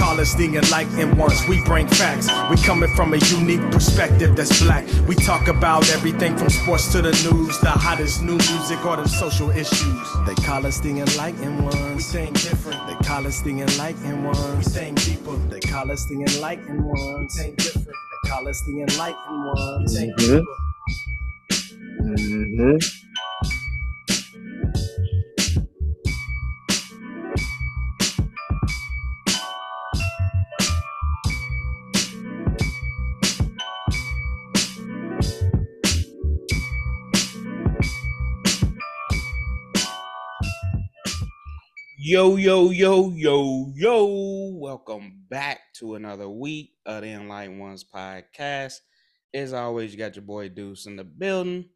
call us the enlightened ones. We bring facts. We coming from a unique perspective that's black. We talk about everything from sports to the news, the hottest new music or the social issues. They call us the enlightened ones. We think different. They call us the enlightened ones. We think deeper. They call us the enlightened ones. We different. They call us the enlightened ones. We think Yo, yo, yo, yo, yo. Welcome back to another week of the Enlightened Ones podcast. As always, you got your boy Deuce in the building.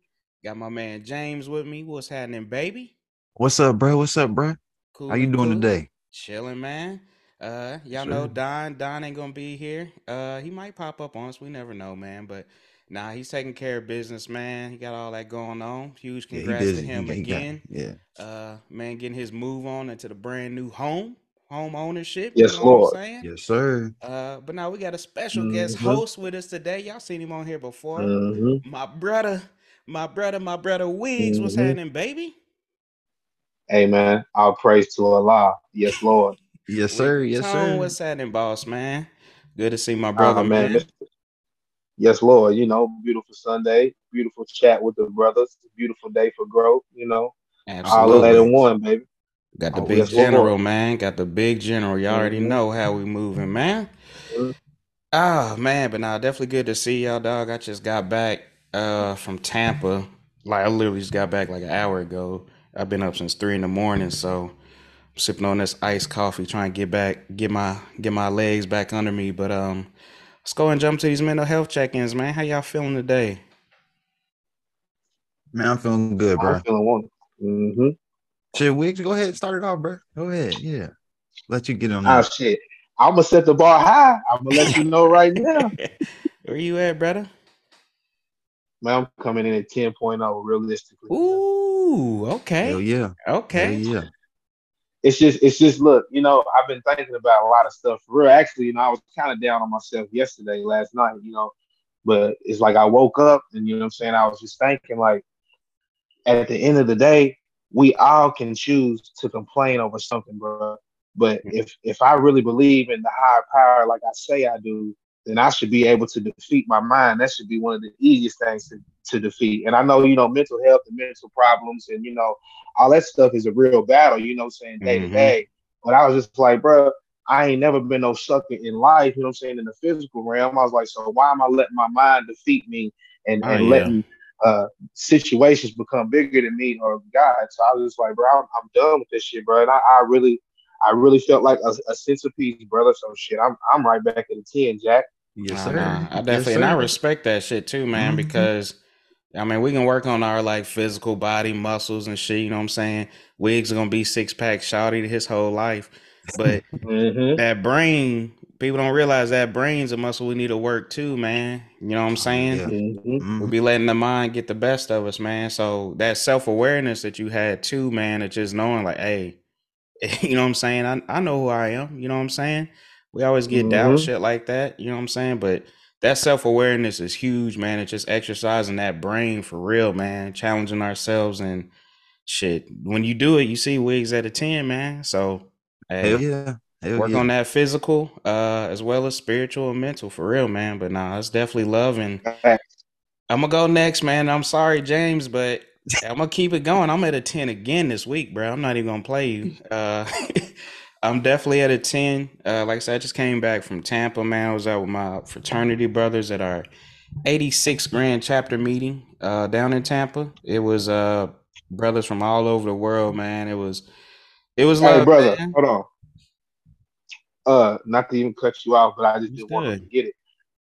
Got my man James with me. What's happening, baby? What's up, bro? What's up, bro? Cool. How you doing today? Chilling, man. Uh, y'all know Don. Don ain't gonna be here. Uh, he might pop up on us. We never know, man. But nah, he's taking care of business, man. He got all that going on. Huge Yeah, he congrats to busy. He him he got- again. yeah. Uh, man, getting his move on into the brand new home, home ownership. Yes, you know what Lord. I'm saying? Yes, sir. Uh, but now we got a special guest Mhm. host with us today. Y'all seen him on here before. hmm My brother, my brother, my brother Wigz. What's Mhm. happening, baby? Hey man, all praise to Allah. Yes, Lord. Yes, sir. Yes, Tone, sir. What's happening, boss man? Good to see my brother, Ah, man. man. Yes, Lord. You know, beautiful Sunday, beautiful chat with the brothers, beautiful day for growth. You know, all that Absolutely. in one, baby. Got the Oh, big yes, Lord. general, man. Got the big general. Y'all already Mhm. know how we moving, man. Mhm. Ah, man, but now definitely good to see y'all, dog. I just got back uh from Tampa. Like I literally just got back like an hour ago. I've been up since three in the morning, so I'm sipping on this iced coffee, trying to get back, get my get my legs back under me. But um, let's go and jump to these mental health check-ins, man. How y'all feeling today? Man, I'm feeling good, bro. I'm feeling one. Mm-hmm. Shit, Wigz, go ahead. and Start it off, bro. Go ahead. Yeah. Let you get on that. shit. I'm gonna set the bar high. I'm gonna let you know right now. Where you at, brother? Man, I'm coming in at 10.0 realistically. Ooh, okay, Hell yeah. okay. Hell yeah. It's just it's just look, you know, I've been thinking about a lot of stuff for real. Actually, you know, I was kind of down on myself yesterday, last night, you know, but it's like I woke up and you know what I'm saying, I was just thinking like at the end of the day, we all can choose to complain over something, bro. But mm-hmm. if if I really believe in the higher power like I say I do, then I should be able to defeat my mind. That should be one of the easiest things to, to defeat. And I know, you know, mental health and mental problems and, you know, all that stuff is a real battle, you know saying, day to Mhm. day. But I was just like, bro, I ain't never been no sucker in life, you know what I'm saying, in the physical realm. I was like, so why am I letting my mind defeat me and, Oh, and yeah. letting uh situations become bigger than me or God? So I was just like, bro, I'm, I'm done with this shit, bro. And I, I really I really felt like a, a sense of peace, brother. So shit, I'm I'm right back at the 10, Jack. Yes, sir. nah, I Yes, definitely and I respect that shit too, man, Mhm. because I mean we can work on our like physical body muscles and shit, you know what I'm saying? Wigz are gonna be six pack shawty his whole life. But Mm-hmm. that brain, people don't realize that brain's a muscle we need to work too, man. You know what I'm saying? Yeah. Mm-hmm. We Mhm. be letting the mind get the best of us, man. So that self awareness that you had too, man, of just knowing like, hey, you know what I'm saying? I, I know who I am. You know what I'm saying? We always get doubt Mhm. shit like that. You know what I'm saying? But that self awareness is huge, man. It's just exercising that brain for real, man. Challenging ourselves and shit. When you do it, you see Wigz at a 10, man. So hey, yeah. Hell work yeah. on that physical, uh, as well as spiritual and mental for real, man. But nah, it's definitely love and I'm gonna go next, man. I'm sorry, James, but I'm gonna keep it going. I'm at a 10 again this week, bro. I'm not even gonna play you. Uh, I'm definitely at a 10. Uh, like I said, I just came back from Tampa, man. I was out with my fraternity brothers at our 86 grand chapter meeting uh, down in Tampa. It was uh, brothers from all over the world, man. It was it was Hey, love, brother, man. hold on. Uh, not to even cut you off, but I just didn't want to forget it.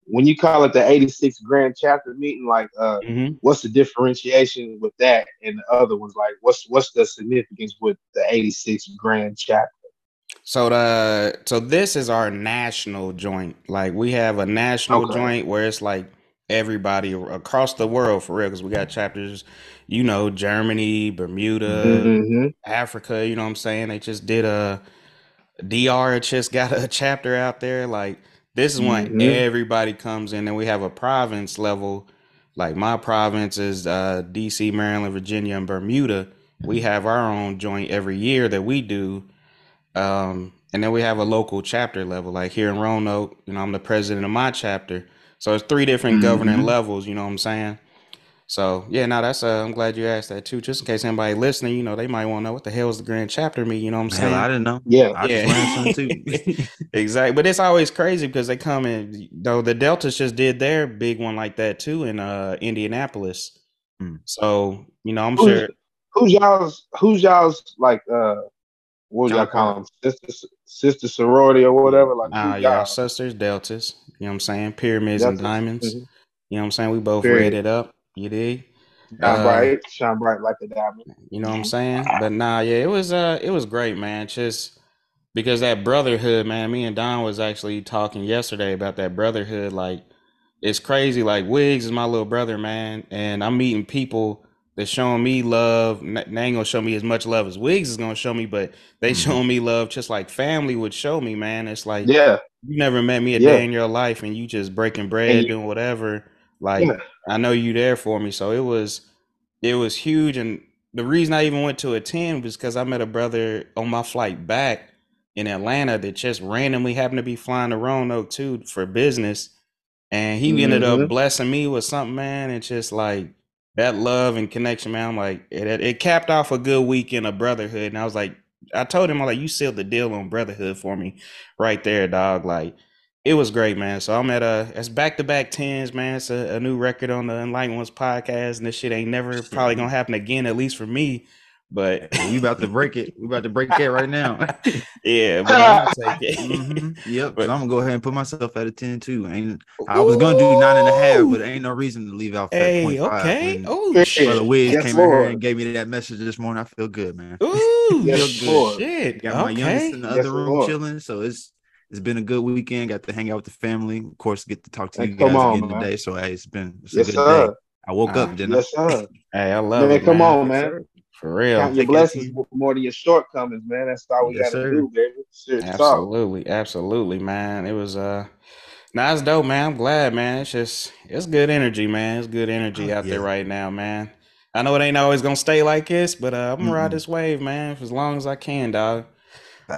When you call it the 86 grand chapter meeting, like, uh, Mhm. what's the differentiation with that and the other ones? Like, what's what's the significance with the 86 grand chapter? So the so this is our national joint. Like we have a national Okay. joint where it's like everybody across the world for real because we got chapters, you know, Germany, Bermuda, Mm-hmm. Africa, you know what I'm saying? They just did a DR just got a chapter out there. Like this is when Mhm. everybody comes in, and we have a province level. Like my province is uh, D.C., Maryland, Virginia, and Bermuda. We have our own joint every year that we do, um, and then we have a local chapter level. Like here in Roanoke, you know, I'm the president of my chapter, so it's three different governing Mhm. levels. You know what I'm saying? So yeah, no, that's uh, I'm glad you asked that too. Just in case anybody listening, you know, they might want to know what the hell is the grand chapter mean. You know what I'm saying? Hell, I didn't know. Yeah. I just too. exactly. But it's always crazy because they come in. Though the Deltas just did their big one like that too in uh Indianapolis. Hmm. So you know, I'm Who's, sure. who's y'all's who's y'all's like uh what would y'all call them? Sister sister sorority or whatever? Like Ah, yeah, y'all? sisters, Deltas. You know what I'm saying? Pyramids and Deltas. diamonds. Mhm. You know what I'm saying? We both Period. read it up. You dig? Shine Uh, bright, shine bright like a diamond. You know what I'm saying? But nah, yeah, it was uh it was great, man. Just because that brotherhood, man, me and Don was actually talking yesterday about that brotherhood. Like it's crazy. Like Wigz is my little brother, man, and I'm meeting people that's showing me love. They ain't gonna show me as much love as Wigz is gonna show me, but they Mhm. showing me love just like family would show me, man. It's like Yeah, you never met me a Yeah. day in your life and you just breaking bread, you- doing whatever. Like yeah. I know you there for me. So it was it was huge. And the reason I even went to attend was because I met a brother on my flight back in Atlanta that just randomly happened to be flying to Roanoke too for business. And he ended up Mhm. blessing me with something, man. And just like that love and connection, man. I'm like, it, it capped off a good weekend of brotherhood. And I was like, I told him, I'm like, you sealed the deal on brotherhood for me right there, dog. Like, it was great, man. So I'm at a it's back to back tens, man. It's a, a new record on the Enlightened Ones podcast, and this shit ain't never probably gonna mm-hmm. happen again, at least for me. But we about to break it. We about to break it right now. yeah, but I'll take it. Mhm. Yep. But- But I'm gonna go ahead and put myself at a 10 too. Ain't I was gonna do nine and a half, Ooh. but ain't no reason to leave out that Hey, point okay. when Oh Brother shit. Brother Wigz Yes, came in here and gave me that message this morning. I feel good, man. Ooh, Yes, feel Lord. good shit. Got my youngest in the Yes, other room Lord. chilling, so it's it's been a good weekend. Got to hang out with the family. Of course, get to talk to Hey, you guys on, again man. today. So hey, it's been it's Yes, a good sir. day. I woke Ah, up, didn't Yes, sir. Hey, I love Man, it, come on, I? man. Yes, sir. For real. Count your blessings more than your shortcomings, man. That's all we Yes, gotta sir. do, baby. Serious talk. Absolutely, absolutely, man. It was uh nah, it's dope, man. I'm glad, man. It's just it's good energy, man. It's good energy Oh, out there right now, man. I know it ain't always gonna stay like this, but uh, I'm gonna ride Mm-mm. this wave, man, for as long as I can, dog.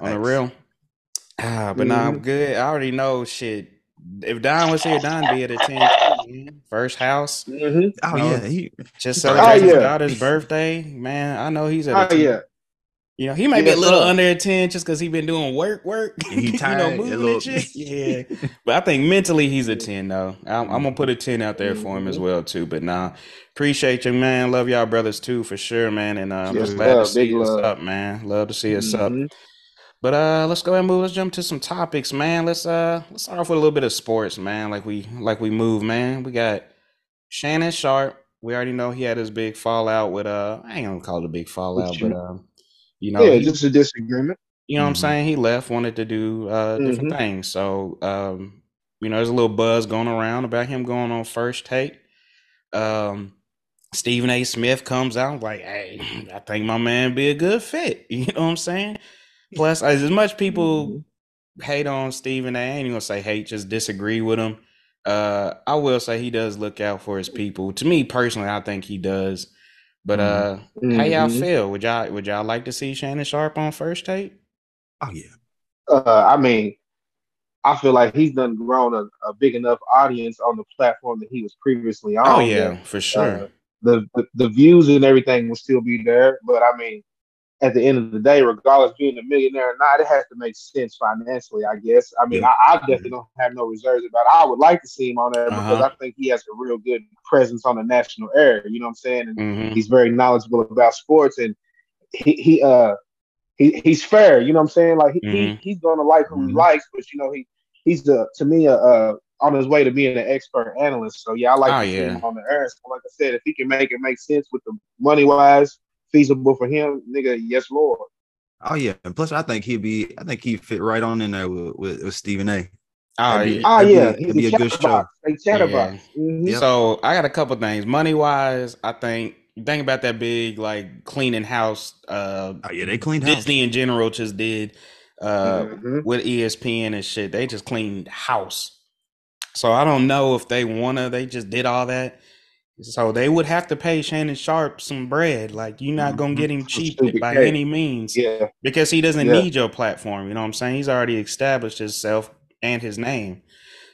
On the real. Ah, but nah, I'm good. I already know shit. If Don was here, Don be at a 10. First house. Mm-hmm. Oh No. yeah, he Just Oh, celebrating his daughter's birthday. Man, I know he's at a Oh 10. yeah. You know, he might be a little sir. under a 10 just because he been doing work, work. he you know, tired. a moving little- and shit. Yeah. But I think mentally he's a 10 though. I'm, I'm gonna put a 10 out there for him as well too. But nah, appreciate you, man. Love y'all brothers too for sure, man. And uh, I'm just glad to see us love. up, man. Love to see us up. But uh let's go ahead and move. Let's jump to some topics, man. Let's uh let's start off with a little bit of sports, man. Like we like we move, man. We got Shannon Sharpe. We already know he had his big fallout with uh I ain't gonna call it a big fallout, but um you know, Yeah, he- just a disagreement. you know what I'm Mhm. saying? He left, wanted to do uh, different things. So, um, you know, there's a little buzz going around about him going on first take. Um, Stephen A. Smith comes out like, "Hey, I think my man be a good fit." You know what I'm saying? Plus, as, as much people hate on Stephen A. I ain't even gonna say hate, just disagree with him. Uh, I will say he does look out for his people. To me personally, I think he does. But uh, how y'all Mhm. feel? Would y'all would y'all like to see Shannon Sharpe on first take? Oh yeah. Uh, I mean, I feel like he's done grown a, a big enough audience on the platform that he was previously on. Oh that, yeah, for sure. uh, the, the the views and everything will still be there. But I mean, at the end of the day, regardless being a millionaire or not, it has to make sense financially. I guess. I mean, Yeah. I, I definitely don't have no reserves about. it. I would like to see him on there because Uh-huh. I think he has a real good presence on the national air. You know what I'm saying? And hmm he's very knowledgeable about sports and he he uh he he's fair. You know what I'm saying? Like he, he Mhm. he's gonna like who he Mhm. likes, but you know he he's the to me a. Uh, on his way to being an expert analyst, so yeah, I like Oh, to see him on the air. So like I said, if he can make it make sense with the money wise, feasible for him, nigga, yes, Lord. Oh yeah. And plus, I think he'd be. I think he'd fit right on in there with with, with Stephen A. Oh be- yeah. Oh That'd be- yeah, that'd be a, a good chatterbox. A chatterbox. Mhm. Yep. So I got a couple things. Money wise, I think think about that big like cleaning house. Uh, Oh yeah, they cleaned house. Disney in general just did. uh, mm-hmm. with ESPN and shit. They just cleaned house. So I don't know if they wanna. They just did all that. So they would have to pay Shannon Sharpe some bread. Like you're not gonna get him cheap by any means. Yeah. Because he doesn't yeah. need your platform. You know what I'm saying? He's already established himself and his name.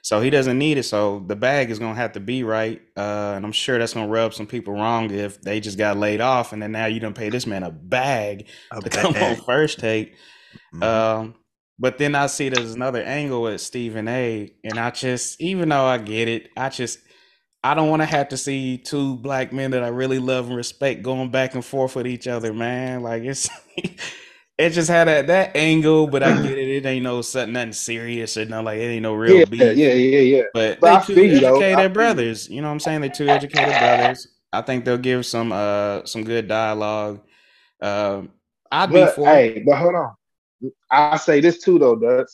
So he doesn't need it. So the bag is gonna have to be right. Uh, and I'm sure that's gonna rub some people wrong if they just got laid off and then now you don't pay this man a bag a to bag. come on first take. Mm-hmm. Um, but then I see there's another angle with Stephen A. And I just, even though I get it, I just I don't want to have to see two black men that I really love and respect going back and forth with each other, man. Like it's it just had that that angle, but I get it. It ain't no something nothing serious or nothing like it ain't no real yeah, beef. Yeah, yeah, yeah. But, but they two educated brothers. You know what I'm saying? They're two educated brothers. I think they'll give some uh some good dialogue. Uh, I'd but, be for. Hey, but hold on. I say this too though, Dutch.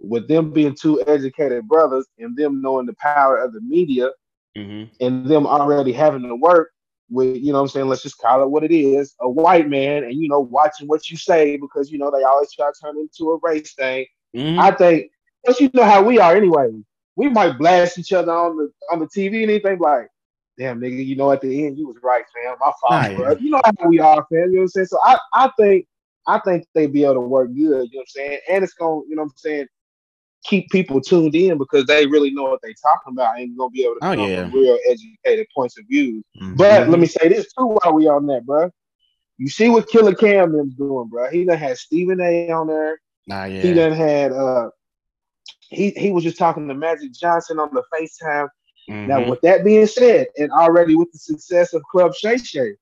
With them being two educated brothers and them knowing the power of the media mm-hmm. and them already having to work, with, you know what I'm saying, let's just call it what it is, a white man, and you know, watching what you say because you know they always try to turn into a race thing. Mm-hmm. I think, but you know how we are anyway. We might blast each other on the on the TV and anything like, damn nigga, you know, at the end you was right, fam. My fault, bro. You know how we are, fam. You know what I'm saying? So I, I think I think they be able to work good, you know what I'm saying? And it's gonna, you know what I'm saying, keep people tuned in because they really know what they're talking about and gonna be able to oh, come yeah. real educated points of view. Mhm. But let me say this too while we on that, bro. You see what Killa Cam is doing, bro. He done had Stephen A on there. Nah, yeah. He done had uh he he was just talking to Magic Johnson on the FaceTime. Now, Mhm. with that being said, and already with the success of Club Shay Shay,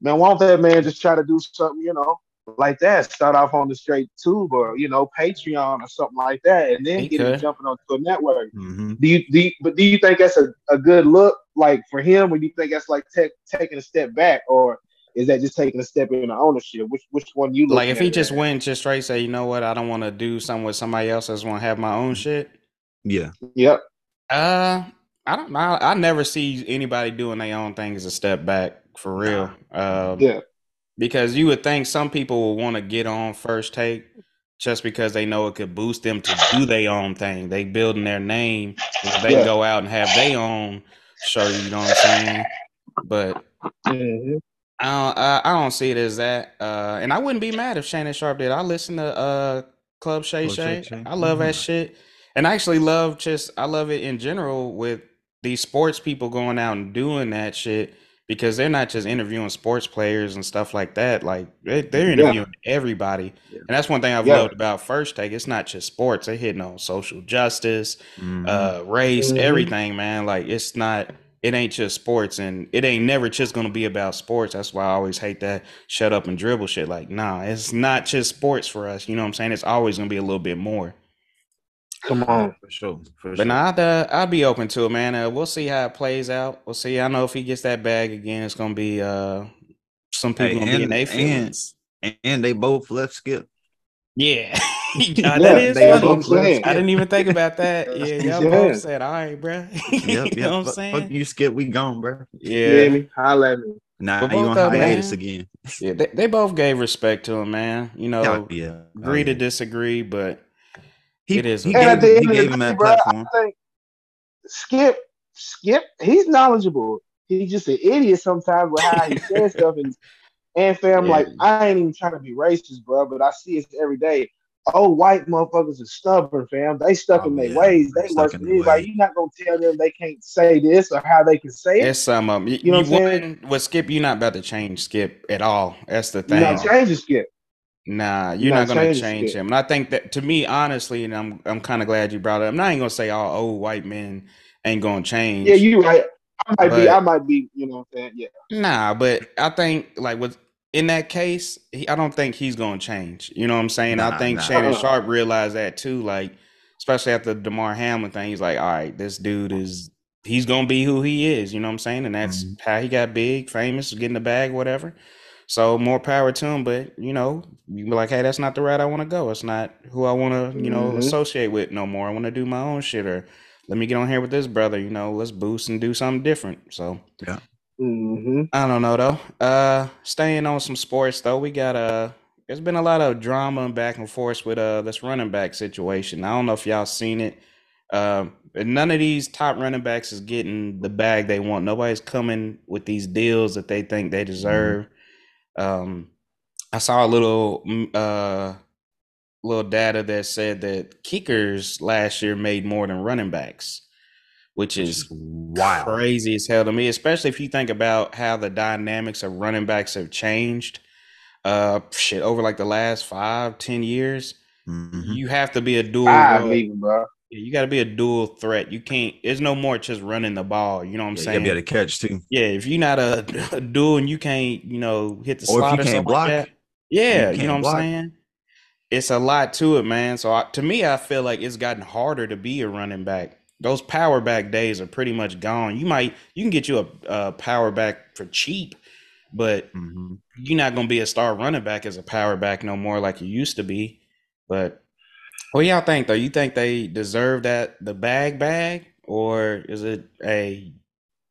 man, won't that man just try to do something, you know, like that? Start off on the straight tube or you know, Patreon or something like that, and then He get him jumping onto a network. Mhm. Do you, do you, but do you think that's a, a good look like for him, or do you think that's like take, taking a step back, or is that just taking a step in the ownership? Which which one you Like if he at just it went just straight say, you know what, I don't want to do something with somebody else. I just want to have my own shit. Yeah. Yep. Uh, I don't know. I never see anybody doing their own thing as a step back for real. Um, Yeah. Because you would think some people will want to get on first take just because they know it could boost them to do their own thing. They building their name, and they Yeah. go out and have their own show. You know what I'm saying? But Mhm. I don't, I, I don't see it as that. Uh, and I wouldn't be mad if Shannon Sharpe did. I listen to uh Club Shay Club Shay. Shay Shay. I love that Mhm. shit. And I actually love just I love it in general with these sports people going out and doing that shit because they're not just interviewing sports players and stuff like that. Like they, they're Yeah. interviewing everybody. Yeah. And that's one thing I've Yeah. loved about First Take. It's not just sports. They're hitting on social justice, Mhm. uh race, Mhm. everything, man. Like it's not it ain't just sports and it ain't never just gonna be about sports. That's why I always hate that shut up and dribble shit. Like, nah, it's not just sports for us. You know what I'm saying? It's always gonna be a little bit more. Come on. for sure. For But sure. nah, I'd, uh, I'd be open to it, man. Uh, we'll see how it plays out. We'll see. I know if he gets that bag again, it's gonna be uh some people Hey, gonna be in and- their and- feelings. and they both left Skip. Yeah, Yeah, Yeah, that is funny. I'm saying. I didn't even think about that. Yeah, y'all Yeah. both said, "All right, bro." Yep, you yep. know what I'm saying? fuck you, Skip. We gone, bro. You Yeah, me? Holla at me. Now you both on of them, hiatus man. again. yeah. They, they both gave respect to him, man. You know, Oh, yeah. Oh, agree to disagree, but He, it is He what And at gave, the he end of gave the him day, that bro, I platform. think Skip, Skip, he's knowledgeable. He's just an idiot sometimes with how he says stuff. And and fam, Yeah. like I ain't even trying to be racist, bro, but I see it every day. Oh, white motherfuckers are stubborn, fam. They stuck Oh, in their yeah. ways. They They stuck worse in than their anybody. ways. You're not gonna tell them they can't say this or how they can say it. it's some of them. You, You know you what I'm saying? one with Skip, you're not about to change Skip at all. That's the You're thing. not changing Skip. Nah, You're you're not, not gonna change Skip. him. And I think that to me, honestly, and I'm I'm kind of glad you brought it. up. I'm not even gonna say all old white men ain't gonna change. Yeah, you right. I might be. I might be. You know what I'm saying? Yeah. Nah, but I think like with in that case, he, I don't think he's gonna change. You know what I'm saying? I think nah. Shannon Uh-uh. Sharpe realized that too. Like, especially after the Damar Hamlin thing, he's like, all right, this dude is he's gonna be who he is. You know what I'm saying? And that's Mhm. how he got big, famous, getting the bag, whatever. So more power to him. But you know, you be like, hey, that's not the route I want to go. It's not who I want to, you know, Mhm. associate with no more. I want to do my own shit or. Let me get on here with this brother, you know, let's boost and do something different. So Mm-hmm. I don't know though. Uh, staying on some sports though, we got uh there's been a lot of drama and back and forth with uh this running back situation. I don't know if y'all seen it. Um, none of these top running backs is getting the bag they want. Nobody's coming with these deals that they think they deserve. Mm-hmm. Um, I saw a little mm, uh little data that said that kickers last year made more than running backs, which is wow. crazy as hell to me, especially if you think about how the dynamics of running backs have changed. Uh, shit, over like the last five, ten years, mm-hmm. you have to be a dual. Five, even, bro. You got to be a dual threat. You can't. There's no more just running the ball. You know what I'm yeah, saying? You got to be able to catch too. Yeah, if you're not a, a dual and you can't, you know, hit the or slot or something block, like that. Yeah, you, you know what block. I'm saying? it's a lot to it, man. So I, to me, I feel like it's gotten harder to be a running back. Those power back days are pretty much gone. You might you can get you a, a power back for cheap, but mm-hmm. you're not gonna be a star running back as a power back no more like you used to be. But what y'all think though? You think they deserve that the bag bag, or is it a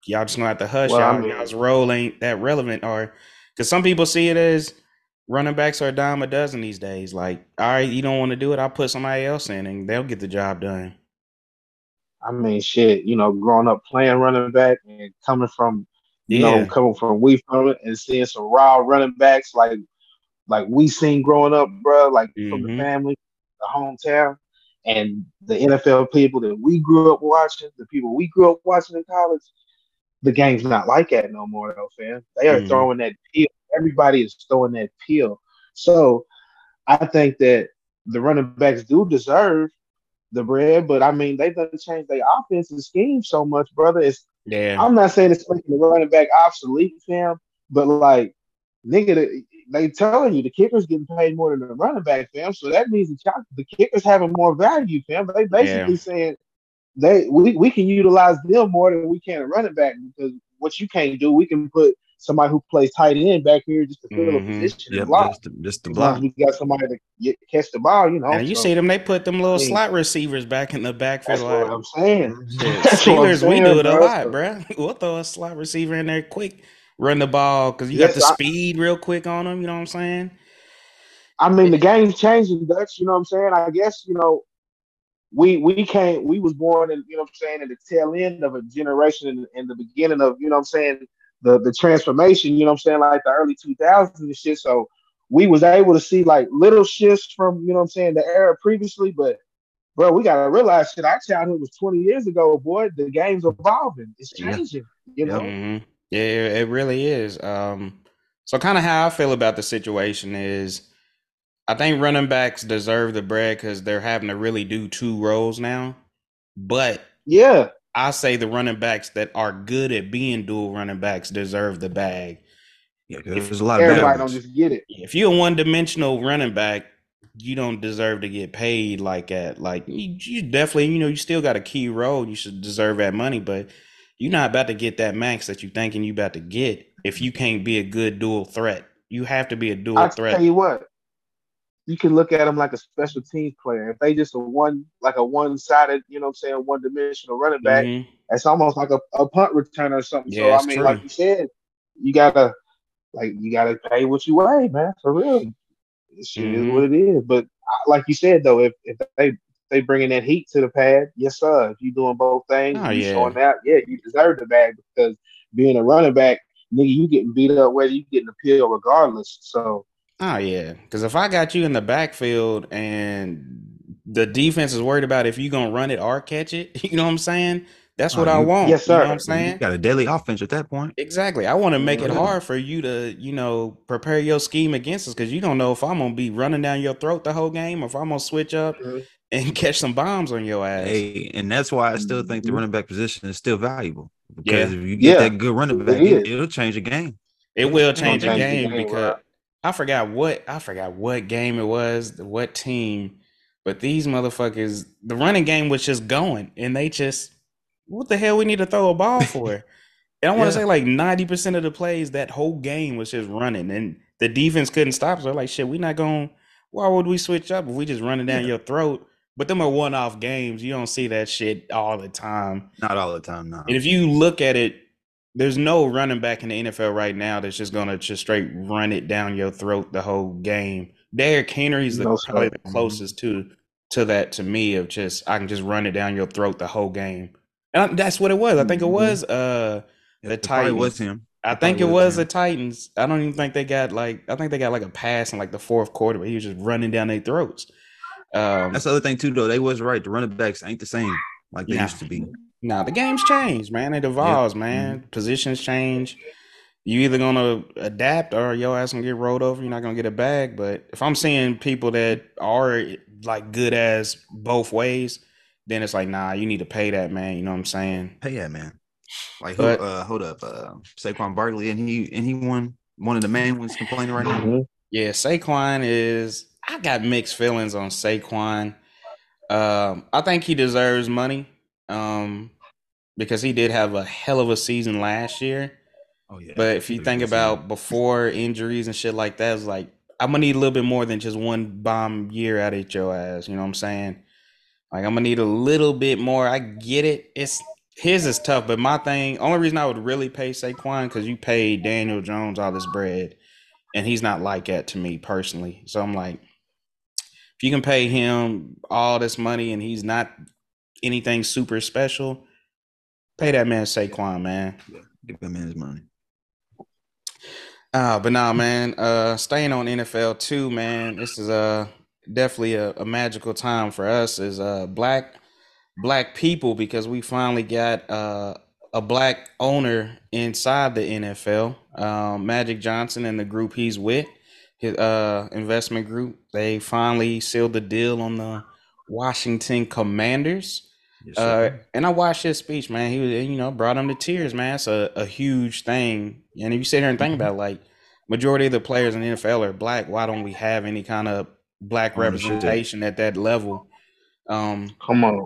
y'all just gonna have to hush well, y'all, I mean, y'all's role ain't that relevant, or because some people see it as running backs are a dime a dozen these days. Like, all right, you don't want to do it, I'll put somebody else in and they'll get the job done. I mean, shit, you know, growing up playing running back and coming from, you yeah. know, coming from we from it and seeing some raw running backs like, like we seen growing up, bro, like mm-hmm. from the mm-hmm. family, the hometown, and the NFL people that we grew up watching, the people we grew up watching in college. The game's not like that no more, though, fam. They are mm-hmm. throwing that peel everybody is throwing that peel. So I think that the running backs do deserve the bread, but I mean they've done change their offensive scheme so much, brother. It's yeah. I'm not saying it's making the running back obsolete, fam, but like nigga, they, they telling you the kicker's getting paid more than the running back, fam. So that means the, the kicker's having more value, fam. They basically yeah. saying they we, we can utilize them more than we can a running back because what you can't do, we can put somebody who plays tight end back here just to fill mm-hmm. a position yep, and block. Just, to, just to block. We got somebody to get, catch the ball, you know. And you so, see them, they put them little slot receivers back in the backfield. for like, what I'm saying. Steelers, we do it bro. a lot, bro. We'll throw a slot receiver in there quick, run the ball because you yes, got the I, speed real quick on them. You know what I'm saying? I mean, the game's changing, Dutch. You know what I'm saying? I guess you know we we can't we was born in you know what I'm saying in the tail end of a generation in, in the beginning of you know what I'm saying the the transformation, you know what I'm saying, like the early 2000s and shit. So we was able to see like little shifts from, you know what I'm saying, the era previously, but bro, we gotta realize shit, our childhood was 20 years ago, boy. The game's evolving, it's changing, yeah. you know. Mm-hmm. Yeah, it really is. Um, so kind of how I feel about the situation is I think running backs deserve the bread because they're having to really do two roles now. But yeah, I say the running backs that are good at being dual running backs deserve the bag. Yeah, there's a lot of everybody don't just get it. If you're a one dimensional running back, you don't deserve to get paid like that. Like you, you, definitely, you know, you still got a key role. You should deserve that money, but you're not about to get that max that you thinking you about to get if you can't be a good dual threat. You have to be a dual I'll threat. Tell you what, you can look at them like a special teams player. If they just a one like a one sided, you know what I'm saying, one dimensional running back, mm-hmm. it's almost like a, a punt returner or something. Yeah, so I mean, true. like you said, you gotta like you gotta pay what you weigh, man, for real. Shit mm-hmm. is what it is. But like you said though, if if they they bringing that heat to the pad, yes sir. If you doing both things, oh, you yeah. showing out, yeah, you deserve the bag because being a running back, nigga, you getting beat up whether you getting a pill regardless. So Oh yeah, because if I got you in the backfield and the defense is worried about if you're gonna run it or catch it, you know what I'm saying? That's what I want. Yes, sir. You know what I'm saying? You got a daily offense at that point. Exactly. I want to make it hard for you to, you know, prepare your scheme against us because you don't know if I'm gonna be running down your throat the whole game or if I'm gonna switch up mm-hmm. And catch some bombs on your ass. Hey, and that's why I still think the mm-hmm. running back position is still valuable because yeah. if you get yeah. that good running back, it, will change the game. It will change, the game, the game because I forgot what I forgot what game it was, what team, but these motherfuckers, the running game was just going, and they just, what the hell we need to throw a ball for? and I want to yeah. say like ninety percent of the plays that whole game was just running, and the defense couldn't stop. So like, shit, we not going. Why would we switch up if we just running down yeah. your throat? But them are one-off games. You don't see that shit all the time. Not all the time, no. And if you look at it there's no running back in the NFL right now that's just gonna just straight run it down your throat the whole game. Derrick Henry's the, no, probably the closest to to that to me of just I can just run it down your throat the whole game. And that's what it was. I think it mm-hmm. was uh the it Titans. was him. I think it was the Titans. I don't even think they got like I think they got like a pass in like the fourth quarter, but he was just running down their throats. Um, That's the other thing too, though. They was right. The running backs ain't the same like they nah, used to be. Nah, the game's changed, man. It evolves, yep. man. Mm-hmm. Positions change. You either gonna adapt or your ass gonna get rolled over. You're not gonna get a bag. But if I'm seeing people that are like good as both ways, then it's like, nah, you need to pay that man. You know what I'm saying? Pay that man. Like, but, uh, hold up, uh, Saquon Barkley, and he and he won one of the main ones complaining right now. Yeah, Saquon is. I got mixed feelings on Saquon. Um, I think he deserves money. Um, because he did have a hell of a season last year. Oh yeah. But if you think about before injuries and shit like that, it's like I'm gonna need a little bit more than just one bomb year out of your ass. You know what I'm saying? Like I'm gonna need a little bit more. I get it. It's his is tough, but my thing, only reason I would really pay Saquon because you paid Daniel Jones all this bread, and he's not like that to me personally. So I'm like, if you can pay him all this money and he's not anything super special, pay that man Saquon, man. Yeah, give that man his money. Uh, but nah, man. Uh, staying on NFL too, man. This is uh definitely a, a magical time for us as uh black black people because we finally got uh a black owner inside the NFL. Um, Magic Johnson and the group he's with, his uh investment group, they finally sealed the deal on the Washington Commanders. Yes, uh, and I watched his speech, man. He was, you know, brought him to tears, man. It's a, a huge thing. And if you sit here and think mm-hmm. about it, like majority of the players in the NFL are black. Why don't we have any kind of black representation at that level? Um, Come on.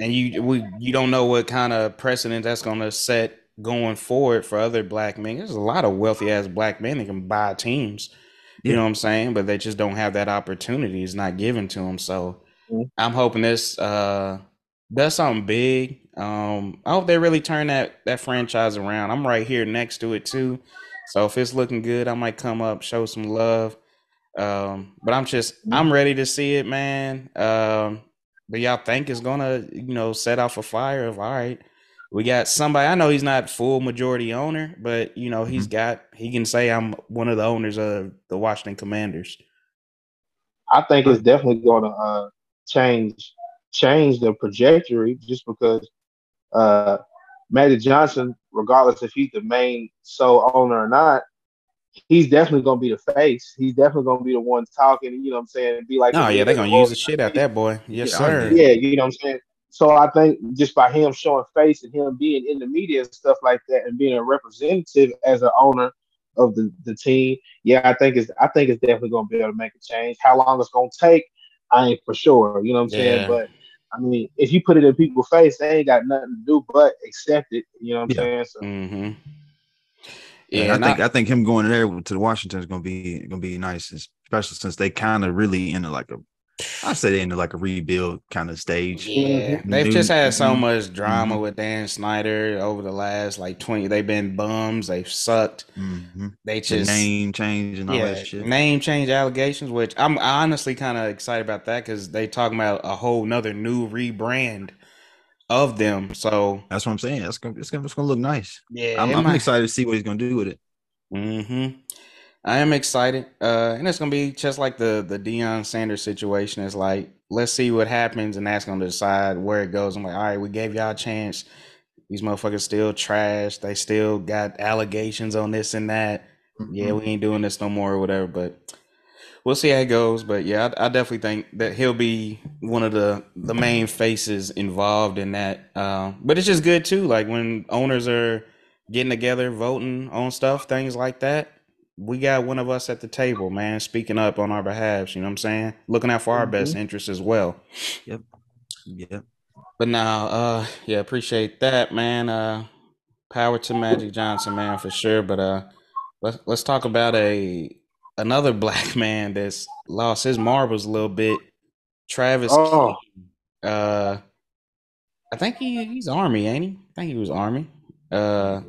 And you we you don't know what kind of precedent that's going to set going forward for other black men. There's a lot of wealthy ass black men that can buy teams. You yeah. know what I'm saying? But they just don't have that opportunity. It's not given to them. So mm-hmm. I'm hoping this uh that's something big. Um, I hope they really turn that that franchise around. I'm right here next to it too, so if it's looking good, I might come up, show some love. Um, but I'm just I'm ready to see it, man. Um, but y'all think it's gonna you know set off a fire of all right. We got somebody. I know he's not full majority owner, but you know he's mm-hmm. got he can say I'm one of the owners of the Washington Commanders. I think it's definitely going to uh, change change the trajectory just because uh, Magic Johnson, regardless if he's the main sole owner or not, he's definitely gonna be the face. He's definitely gonna be the one talking. You know what I'm saying? Be like, oh yeah, they're gonna use the shit out that boy. Yes, yeah, sir. Yeah, you know what I'm saying. So I think just by him showing face and him being in the media and stuff like that, and being a representative as an owner of the, the team, yeah, I think it's I think it's definitely gonna be able to make a change. How long it's gonna take, I ain't for sure. You know what I'm saying? Yeah. But I mean, if you put it in people's face, they ain't got nothing to do but accept it. You know what I'm yeah. saying? So. Mm-hmm. Yeah, I think I, I, think him going there to the Washington is gonna be gonna be nice, especially since they kind of really into like a I say they into like a rebuild kind of stage. Yeah, they've New, just had so much drama mm-hmm. with Dan Snyder over the last like twenty. They've been bums. They've sucked. Mm-hmm. They just the name change and all yeah, that shit. Name change allegations, which I'm honestly kind of excited about that because they talking about a whole nother new rebrand of them. So that's what I'm saying. That's gonna it's gonna, it's gonna look nice. Yeah, I'm, I'm excited to see what he's gonna do with it. Hmm. I am excited, uh, and it's gonna be just like the the Deion Sanders situation. It's like let's see what happens, and that's gonna decide where it goes. I'm like, all right, we gave y'all a chance. These motherfuckers still trash. They still got allegations on this and that. Mm-hmm. Yeah, we ain't doing this no more or whatever. But we'll see how it goes. But yeah, I, I, definitely think that he'll be one of the the main faces involved in that. Uh, but it's just good too. Like when owners are getting together, voting on stuff, things like that we got one of us at the table, man, speaking up on our behalf. You know what I'm saying? Looking out for our mm-hmm. best interests as well. Yep. Yep. But now, uh, yeah, appreciate that, man. Uh, power to Magic Johnson, man, for sure. But uh, let's let's talk about a another black man that's lost his marbles a little bit. Travis. Oh. Uh, I think he he's Army, ain't he? I think he was Army. Uh,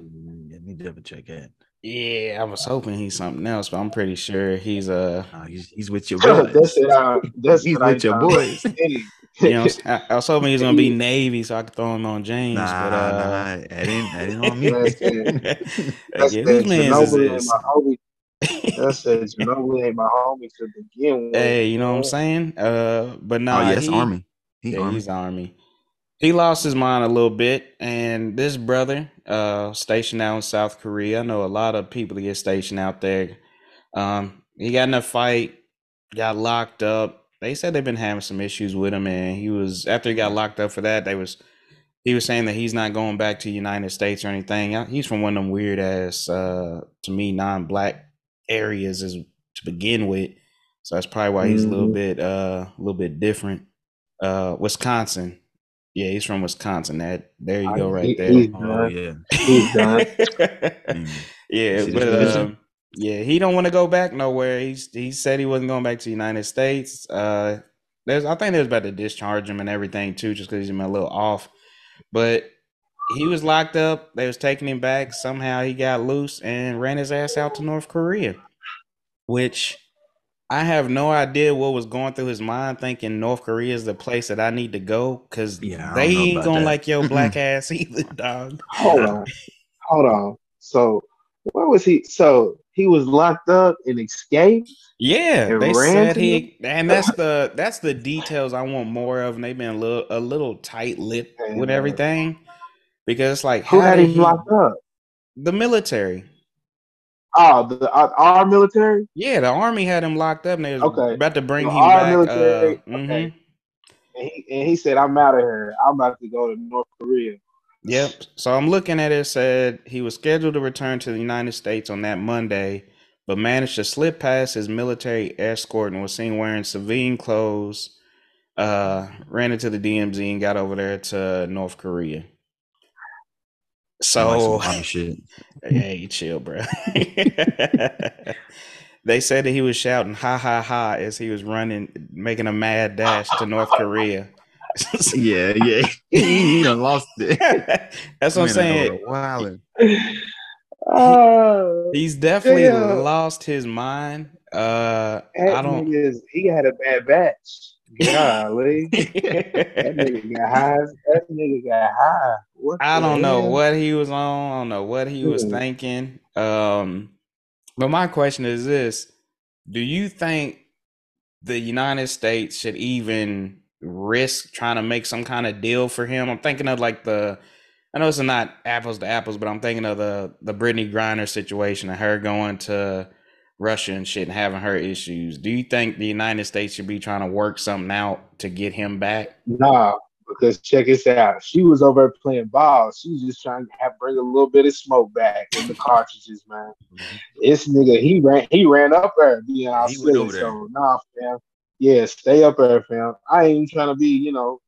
let me double check that. Yeah, I was hoping he's something else, but I'm pretty sure he's uh he's, he's with your boys. that's it. Uh, that's he's with your boys. you know, I, I, was hoping he's gonna be Navy so I could throw him on James. Nah, but uh, nah, that ain't that ain't on me. that's it. That's yeah, whose man's is My homie. That's it. Ginobili ain't my homie to begin with. Hey, you know what I'm saying? Uh, but no, nah, oh, yeah, Army. He yeah, army. he's Army he lost his mind a little bit and this brother uh stationed out in south korea. I know a lot of people get stationed out there. Um he got in a fight got locked up. They said they've been having some issues with him and he was after he got locked up for that they was he was saying that he's not going back to the united states or anything. He's from one of them weird ass uh to me non-black areas is to begin with. So that's probably why he's a little mm-hmm. bit uh a little bit different. Uh wisconsin yeah, he's from Wisconsin. That there you go, right he, there. He's oh yeah, he's done. yeah, but um, yeah, he don't want to go back nowhere. He's he said he wasn't going back to the United States. Uh, there's I think they was about to discharge him and everything too, just because he's been a little off. But he was locked up. They was taking him back. Somehow he got loose and ran his ass out to North Korea, which I have no idea what was going through his mind, thinking North Korea is the place that I need to go because yeah, they ain't gonna that. like your black ass either, dog. Hold on, hold on. So where was he? So he was locked up and escaped. Yeah, they said he, and that's the that's the details I want more of. And they've been a little a little tight lipped with uh, everything because it's like who had him locked up? The military. Oh, the uh, our military. Yeah, the army had him locked up, and they was okay. about to bring so him back. Military, uh, mm-hmm. okay. and, he, and he said, "I'm out of here. I'm about to go to North Korea." Yep. So I'm looking at it. Said he was scheduled to return to the United States on that Monday, but managed to slip past his military escort and was seen wearing civilian clothes. Uh, ran into the DMZ and got over there to North Korea. So like shit. hey, chill, bro. they said that he was shouting "ha ha ha" as he was running, making a mad dash to North Korea. yeah, yeah, he done lost it. That's what I'm saying. Wilding. Uh, he's definitely damn. lost his mind. Uh, I don't. Is, he had a bad batch. Golly, that nigga got high. That nigga got high. What I don't know what he was on. I don't know what he was thinking. Um, but my question is this: Do you think the United States should even risk trying to make some kind of deal for him? I'm thinking of like the. I know it's not apples to apples, but I'm thinking of the the Brittney Griner situation and her going to Russia and shit and having her issues. Do you think the United States should be trying to work something out to get him back? Nah, because check this out. She was over playing ball. She was just trying to have bring a little bit of smoke back in the cartridges, man. Mm-hmm. This nigga, he ran, he ran up there being all silly. So nah, fam. Yeah, stay up there, fam. I ain't trying to be, you know,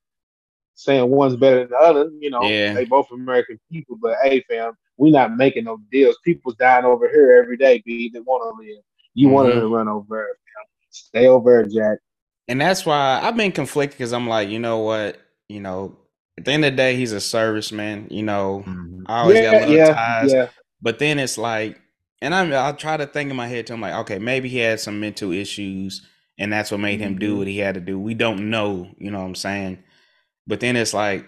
saying one's better than the other. You know, yeah. they both American people, but hey, fam, we not making no deals. People's dying over here every day, B. They want to live. You mm-hmm. want to run over. Stay over, Jack. And that's why I've been conflicted because I'm like, you know what, you know, at the end of the day, he's a serviceman. You know, mm-hmm. I always yeah, got little yeah, ties. Yeah. But then it's like, and I'm I try to think in my head to him like, okay, maybe he had some mental issues, and that's what made him do mm-hmm. what he had to do. We don't know, you know what I'm saying? But then it's like,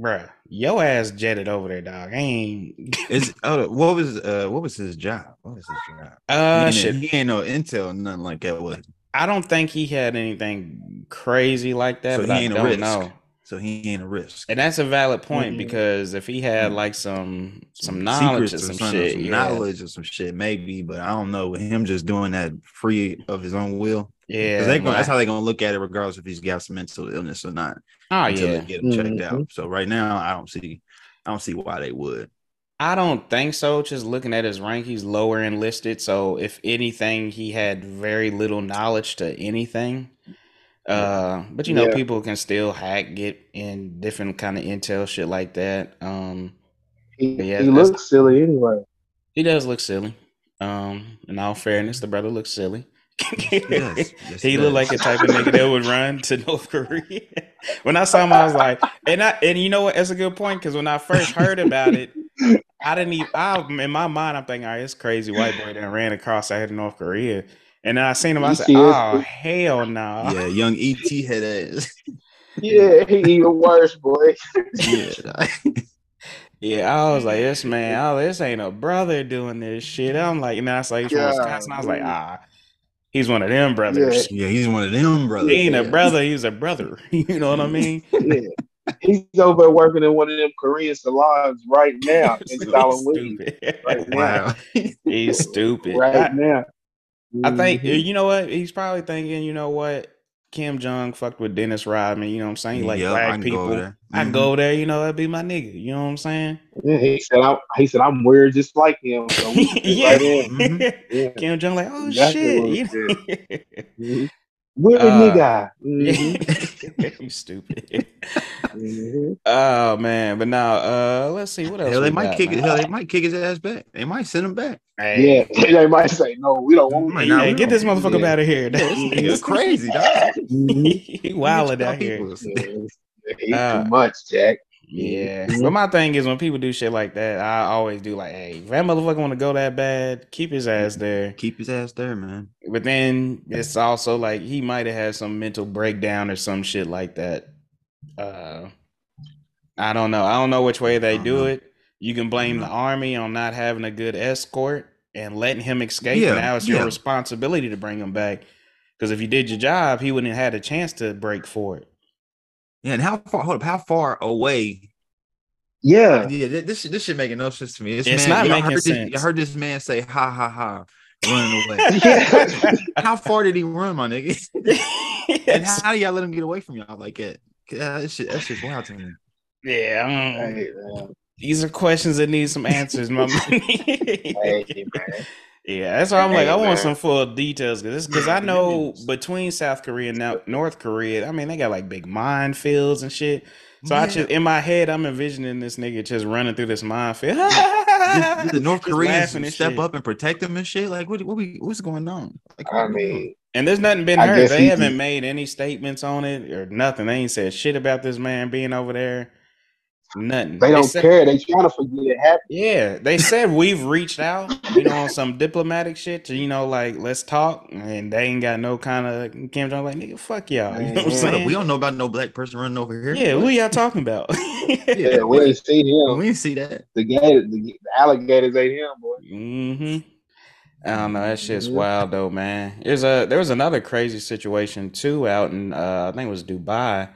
bruh, your ass jetted over there, dog. I ain't. Is oh, what was uh what was his job? What was his job? Uh, he, ain't, he ain't no intel, nothing like that. Was I don't think he had anything crazy like that. So but he ain't I don't a risk. know. So he ain't a risk, and that's a valid point mm-hmm. because if he had mm-hmm. like some some knowledge or some, some shit, some yeah. knowledge or some shit, maybe. But I don't know. With him just doing that free of his own will, yeah, they gonna, that's how they're gonna look at it, regardless if he's got some mental illness or not. Oh yeah, they get him checked mm-hmm. out. So right now, I don't see, I don't see why they would. I don't think so. Just looking at his rank, he's lower enlisted. So if anything, he had very little knowledge to anything. Uh, but you know, yeah. people can still hack, get in different kind of intel shit like that. Um, he, yeah, he looks silly anyway. He does look silly. Um, in all fairness, the brother looks silly. Yes, yes, he looked like a type of nigga that would run to North Korea. when I saw him, I was like, and I and you know what? That's a good point because when I first heard about it, I didn't even. I in my mind, I'm thinking, all right, it's crazy white boy that ran across out of North Korea, and then I seen him. I said, oh hell no. Nah. Yeah, young ET head ass. yeah, he even worse, boy. yeah. Yeah, I was like, this man, oh, this ain't a brother doing this shit. I'm like, and I was like, yeah, Wisconsin. I was like, ah, he's one of them brothers. Yeah, yeah he's one of them brothers. He ain't yeah. a brother, he's a brother. you know what I mean? Yeah. He's over working in one of them Korean salons right now, installing weed. Right now. he's stupid. right I, now. I think mm-hmm. you know what he's probably thinking. You know what Kim Jong fucked with Dennis Rodman, you know what I'm saying? Like yep, black I people. Mm-hmm. I go there, you know, that'd be my nigga. You know what I'm saying? Yeah, he said I he said I'm weird just like him. So yeah. Right mm-hmm. yeah. Kim Jong like, oh shit. You know? mm-hmm. Weird uh, nigga. Mm-hmm. you stupid. mm-hmm. Oh man, but now uh let's see what else. Hell, they might got, kick it. Hell, they might kick his ass back. They might send him back. Hey. Yeah, they might say no. We don't want. Hey, hey, get this motherfucker yeah. out of here. It's crazy, dog. he wilding out here. He's uh, too much, Jack. Yeah. Mm-hmm. But my thing is when people do shit like that, I always do like, hey, if that motherfucker want to go that bad, keep his ass there. Keep his ass there, man. But then it's also like he might have had some mental breakdown or some shit like that. Uh I don't know. I don't know which way they do know. it. You can blame the army on not having a good escort and letting him escape. Yeah, now it's yeah. your responsibility to bring him back. Because if you did your job, he wouldn't have had a chance to break for it. Yeah, and how far? Hold up, how far away? Yeah, yeah. This this should make no sense to me. This it's man, not making sense. This, I heard this man say, "Ha ha ha." Running away. how far did he run, my nigga? yes. And how do y'all let him get away from y'all like that? Uh, that shit, that's just wild to me. Yeah, um, these are questions that need some answers, my man. hey, man. Yeah, that's why I'm like, I want some full details because because I know between South Korea and North Korea, I mean, they got like big minefields and shit. So I just in my head, I'm envisioning this nigga just running through this minefield. did, did the North Koreans step up and protect him and shit? Like, what, what we, what's going on? Like, I mean, and there's nothing been heard. They haven't made any statements on it or nothing. They ain't said shit about this man being over there. Nothing. They don't they said, care. They trying to forget it happened. Yeah, they said we've reached out, you know, on some diplomatic shit to, you know, like let's talk, and they ain't got no kind of Kim Jong like nigga, fuck y'all. You know what I'm saying? We don't know about no black person running over here. Yeah, who y'all talking about? yeah, we ain't see him. We didn't see that. The gator, the, the alligators ate him, boy. Mm-hmm. I don't know. That shit's mm-hmm. wild though, man. There's a there was another crazy situation too out in uh, I think it was Dubai.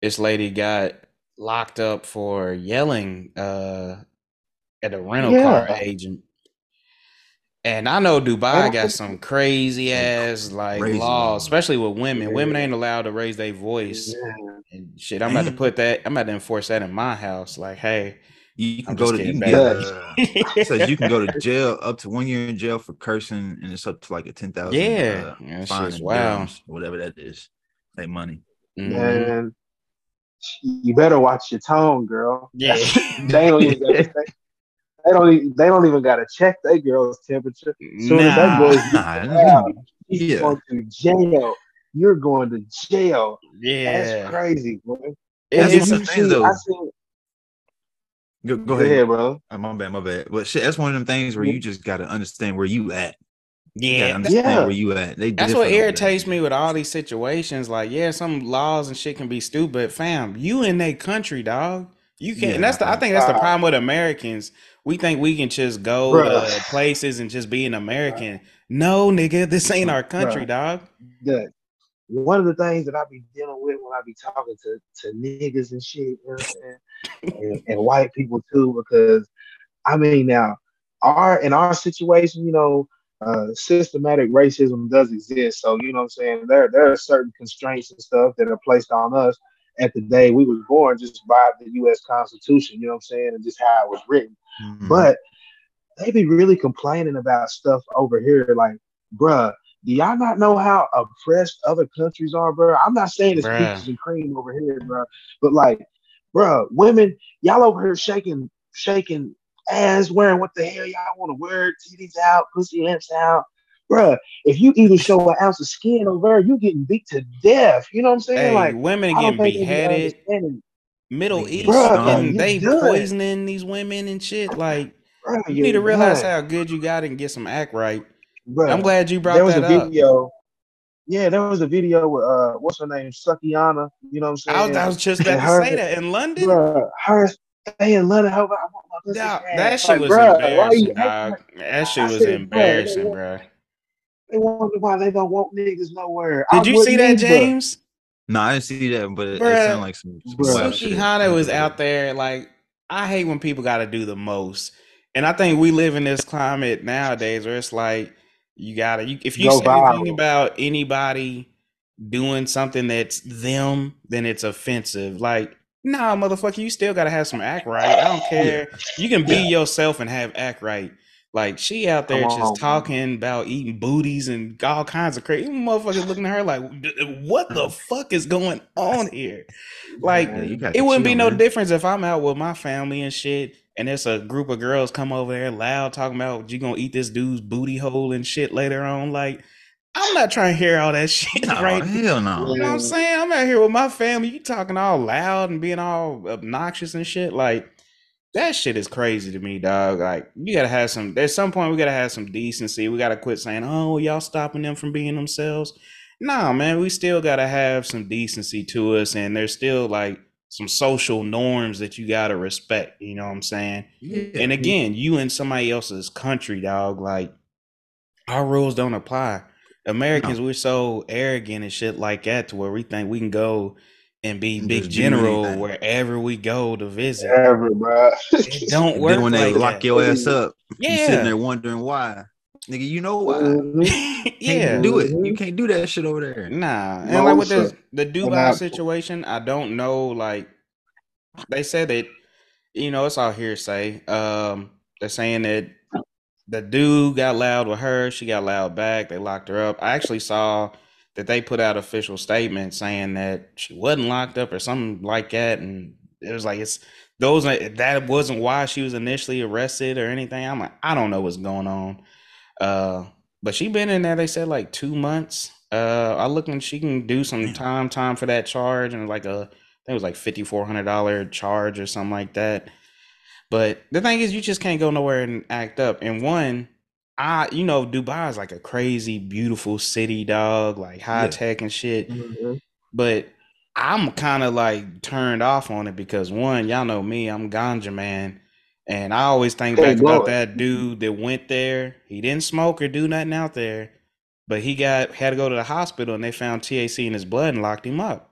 This lady got locked up for yelling uh, at a rental yeah. car agent. And I know Dubai got some crazy ass like crazy laws, especially with women. Yeah. Women ain't allowed to raise their voice. Yeah. And shit, I'm about to put that. I'm about to enforce that in my house. Like, hey, you can I'm go to you can get, uh, says you can go to jail up to one year in jail for cursing, and it's up to like a ten thousand. Yeah, uh, yeah fine wow, whatever that is, like money. Mm-hmm. Man, you better watch your tone, girl. Yeah, they don't even gotta, they, don't even, they don't even gotta check that girl's temperature. Soon nah, as that nah, yeah. going to jail. You're going to jail. Yeah, that's crazy, boy. That's the things, though. Seen, Go, go ahead, yeah, bro. Oh, my bad, my bad. But shit, that's one of them things where you just got to understand where you at. Yeah, yeah. where you at. They That's what irritates me with all these situations. Like, yeah, some laws and shit can be stupid, fam. You in that country, dog. You can't. Yeah, and that's the. I think that's the problem with Americans. We think we can just go Bruh. to places and just be an American. No, nigga, this ain't our country, Bruh. dog. Good. One of the things that I be dealing with when I be talking to to niggas and shit, you know and, and white people too, because I mean now our in our situation, you know, uh, systematic racism does exist. So, you know what I'm saying? There, there are certain constraints and stuff that are placed on us at the day we was born just by the U.S. Constitution, you know what I'm saying, and just how it was written. Mm-hmm. But they be really complaining about stuff over here, like, bruh, do y'all not know how oppressed other countries are, bro? I'm not saying it's peaches and cream over here, bro, but like, bro, women, y'all over here shaking, shaking ass wearing what the hell y'all want to wear, titties out, pussy lips out. Bruh, if you even show an ounce of skin over there, you getting beat to death. You know what I'm saying? Hey, like women getting beheaded. Middle East Bruh, and they poisoning these women and shit. Like Bruh, you need to realize how good you got and get some act right. Bruh, I'm glad you brought there was that a video. Up. Yeah, there was a video with uh, what's her name, Sukihana. You know what I'm saying? I was, I was just about to her, say that in London. Bruh, her stay in London. How, about that shit was bruh, embarrassing, dog. That shit was embarrassing, bro. They wonder why they don't want niggas nowhere. Did I you see that, James? No, I didn't see that, but it, it sounded like some. some Sukihana was out there. Like, I hate when people got to do the most, and I think we live in this climate nowadays where it's like you gotta. You, if you Go say viral. anything about anybody doing something that's them, then it's offensive. Like, nah, motherfucker, you still gotta have some act right. I don't care. You can be yourself and have act right. Like she out there just on, talking man. about eating booties and all kinds of crazy motherfuckers looking at her like, what the fuck is going on here? Like yeah, it wouldn't be no man. difference if I'm out with my family and shit, and there's a group of girls come over there loud talking about you gonna eat this dude's booty hole and shit later on. Like I'm not trying to hear all that shit, no, right? Hell no. You know what I'm saying? I'm out here with my family. You talking all loud and being all obnoxious and shit. Like that shit is crazy to me, dog. Like you gotta have some. At some point, we gotta have some decency. We gotta quit saying, "Oh, y'all stopping them from being themselves." Nah, man, we still gotta have some decency to us, and there's still like some social norms that you gotta respect. You know what I'm saying? Yeah. And again, you in somebody else's country, dog. Like our rules don't apply. Americans, no. we're so arrogant and shit like that to where we think we can go and be big general wherever we go to visit. Ever, bro. it don't work. Then when they like lock that. your ass up, yeah. you sitting there wondering why. Nigga, you know why? Mm-hmm. yeah, do it. You can't do that shit over there. Nah, and no, like with this, the Dubai situation, I don't know. Like they said that, you know, it's all hearsay. Um, they're saying that the dude got loud with her, she got loud back. They locked her up. I actually saw that they put out official statement saying that she wasn't locked up or something like that, and it was like it's those that wasn't why she was initially arrested or anything. I'm like, I don't know what's going on. Uh, but she been in there. They said like two months. Uh, I look and she can do some time time for that charge and like a I think it was like fifty four hundred dollar charge or something like that. But the thing is, you just can't go nowhere and act up. And one, I you know Dubai is like a crazy beautiful city, dog, like high yeah. tech and shit. Mm-hmm. But I'm kind of like turned off on it because one, y'all know me, I'm ganja man, and I always think back about that dude that went there. He didn't smoke or do nothing out there, but he got had to go to the hospital and they found THC in his blood and locked him up.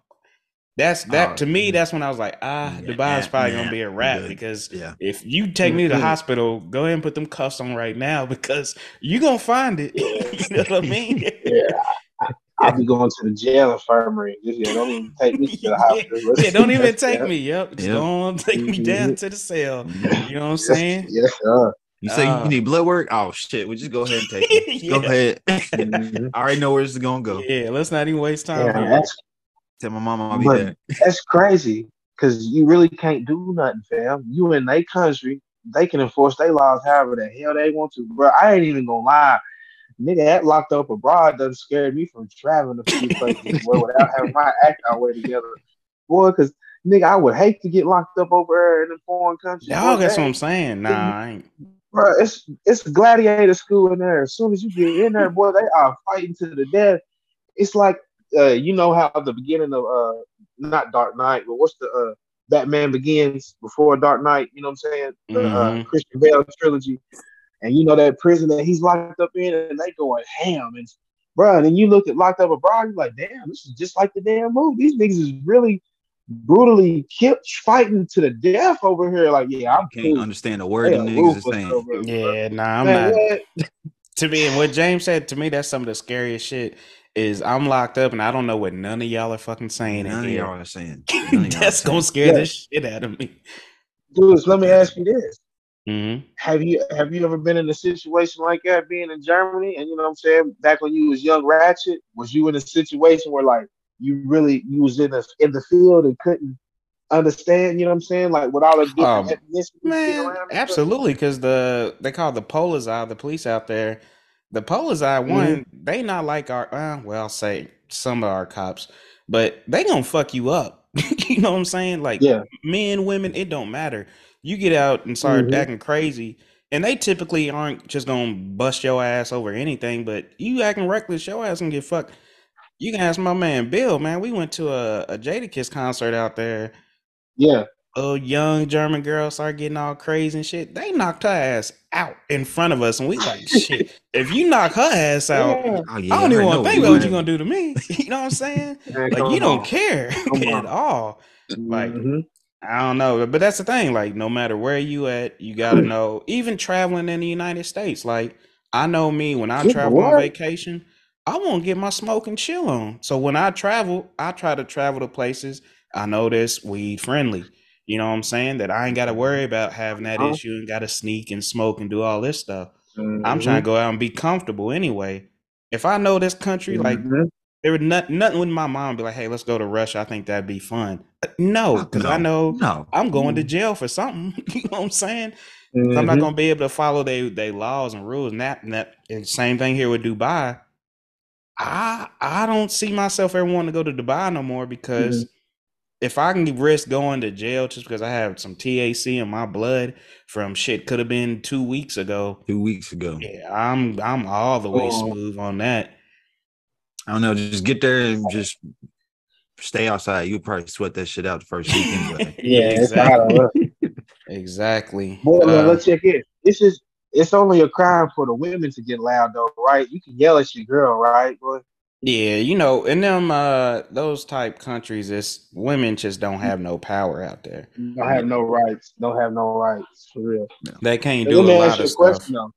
That's that oh, to me. That's when I was like, ah, yeah, Dubai is probably gonna be a wrap because yeah. if you take me to the mm-hmm. hospital, go ahead and put them cuffs on right now because you're gonna find it. you know what I mean? yeah. I'll be going to the jail infirmary. Just, yeah, don't even take me to the hospital. yeah, don't even take me. Yep, just yep. don't take me down mm-hmm. to the cell. You know what I'm saying? Yes, sir. You say uh, you need blood work? Oh shit! We just go ahead and take it. yeah. Go ahead. Mm-hmm. I already know where this is gonna go. Yeah, let's not even waste time. Yeah, Tell my mama I'll be but there. That's crazy because you really can't do nothing, fam. You in their country, they can enforce their laws however the hell they want to, bro. I ain't even gonna lie. Nigga, that locked up abroad doesn't scare me from traveling a few places boy, without having my act our way together. Boy, because nigga, I would hate to get locked up over there in a foreign country. Y'all, that's what I'm saying. Nah, I ain't. Bro, it's it's gladiator school in there. As soon as you get in there, boy, they are fighting to the death. It's like uh, you know how the beginning of uh, not Dark Knight, but what's the uh, Batman Begins before Dark Knight? You know what I'm saying? The uh, mm-hmm. uh, Christian Bale trilogy, and you know that prison that he's locked up in, and they going ham and bro. And you look at locked up abroad, you're like, damn, this is just like the damn movie. These niggas is really brutally kept fighting to the death over here. Like, yeah, I can't cool. understand the word them niggas is saying. Yeah, nah, I'm Man, not. to me, and what James said to me, that's some of the scariest shit is I'm locked up and I don't know what none of y'all are fucking saying. None of y'all are saying. That's gonna scare the shit out of me. Dude, let me ask you this. Mm-hmm. Have you have you ever been in a situation like that being in Germany? And you know what I'm saying? Back when you was young ratchet, was you in a situation where like you really you was in the in the field and couldn't understand, you know what I'm saying? Like with all the different um, man, absolutely, because the they call the Polizei, the police out there, the Polizei one, mm-hmm. they not like our uh, well, I'll say some of our cops, but they gonna fuck you up. you know what I'm saying? Like Yeah. men, women, it don't matter. You get out and start Mhm. acting crazy, and they typically aren't just gonna bust your ass over anything, but you acting reckless, your ass gonna get fucked. You can ask my man Bill, man. We went to a, a Jadakiss concert out there. Yeah. A young German girl started getting all crazy and shit. They knocked her ass out in front of us, and we like, shit. If you knock her ass out, Yeah. Oh, yeah, I don't even want to think about what you're gonna do to me. You know what I'm saying? Man, Like come you don't on. care at all. Like Mhm. I don't know, but that's the thing. Like no matter where you at, you gotta know. Even traveling in the United States, like I know me when I Good travel on vacation, I won't get my smoke and chill on. So when I travel, I try to travel to places I know that's weed friendly. You know what I'm saying? That I ain't got to worry about having that Uh-huh. issue and got to sneak and smoke and do all this stuff. I'm Mhm. trying to go out and be comfortable anyway. If I know this country, like Mhm. there would not, nothing with my mom be like, hey, let's go to Russia. I think that'd be fun. Uh, No, because I know No. I'm going to Mhm. jail for something. you know what I'm saying? 'Cause I'm not gonna be able to follow their they laws and rules. And that, and that and same thing here with Dubai. I I don't see myself ever wanting to go to Dubai no more because if I can risk going to jail just because I have some THC in my blood from shit could have been two weeks ago. Two weeks ago. Yeah, I'm I'm all the way Oh. smooth on that. I don't know. Just get there and just stay outside. You'll probably sweat that shit out the first week anyway. Yeah, exactly. Exactly. Boy, Uh, let's check it. This is it's only a crime for the women to get loud though, right? You can yell at your girl, right? Boy? Yeah, you know, in them uh those type countries, it's women just don't have no power out there. Don't have no rights. Don't have no rights for real. They can't But do let a me lot ask you of a stuff. question though.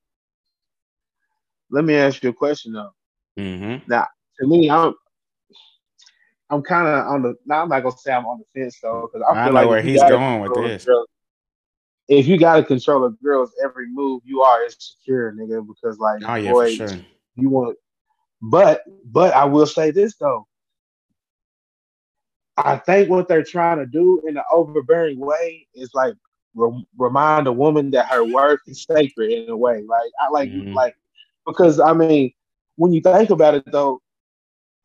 Let me ask you a question though. Mm-hmm. To me, I'm I'm kind of on the. Now I'm not gonna say I'm on the fence though, because I I feel know like where if you he's gotta going with this. girl- if you got to control a girl's every move, you are insecure, nigga. Because like, Oh yeah, boy, sure. you want. But but I will say this though. I think what they're trying to do in an overbearing way is like re- remind a woman that her worth is sacred in a way. Like I like Mhm. like because I mean when you think about it though,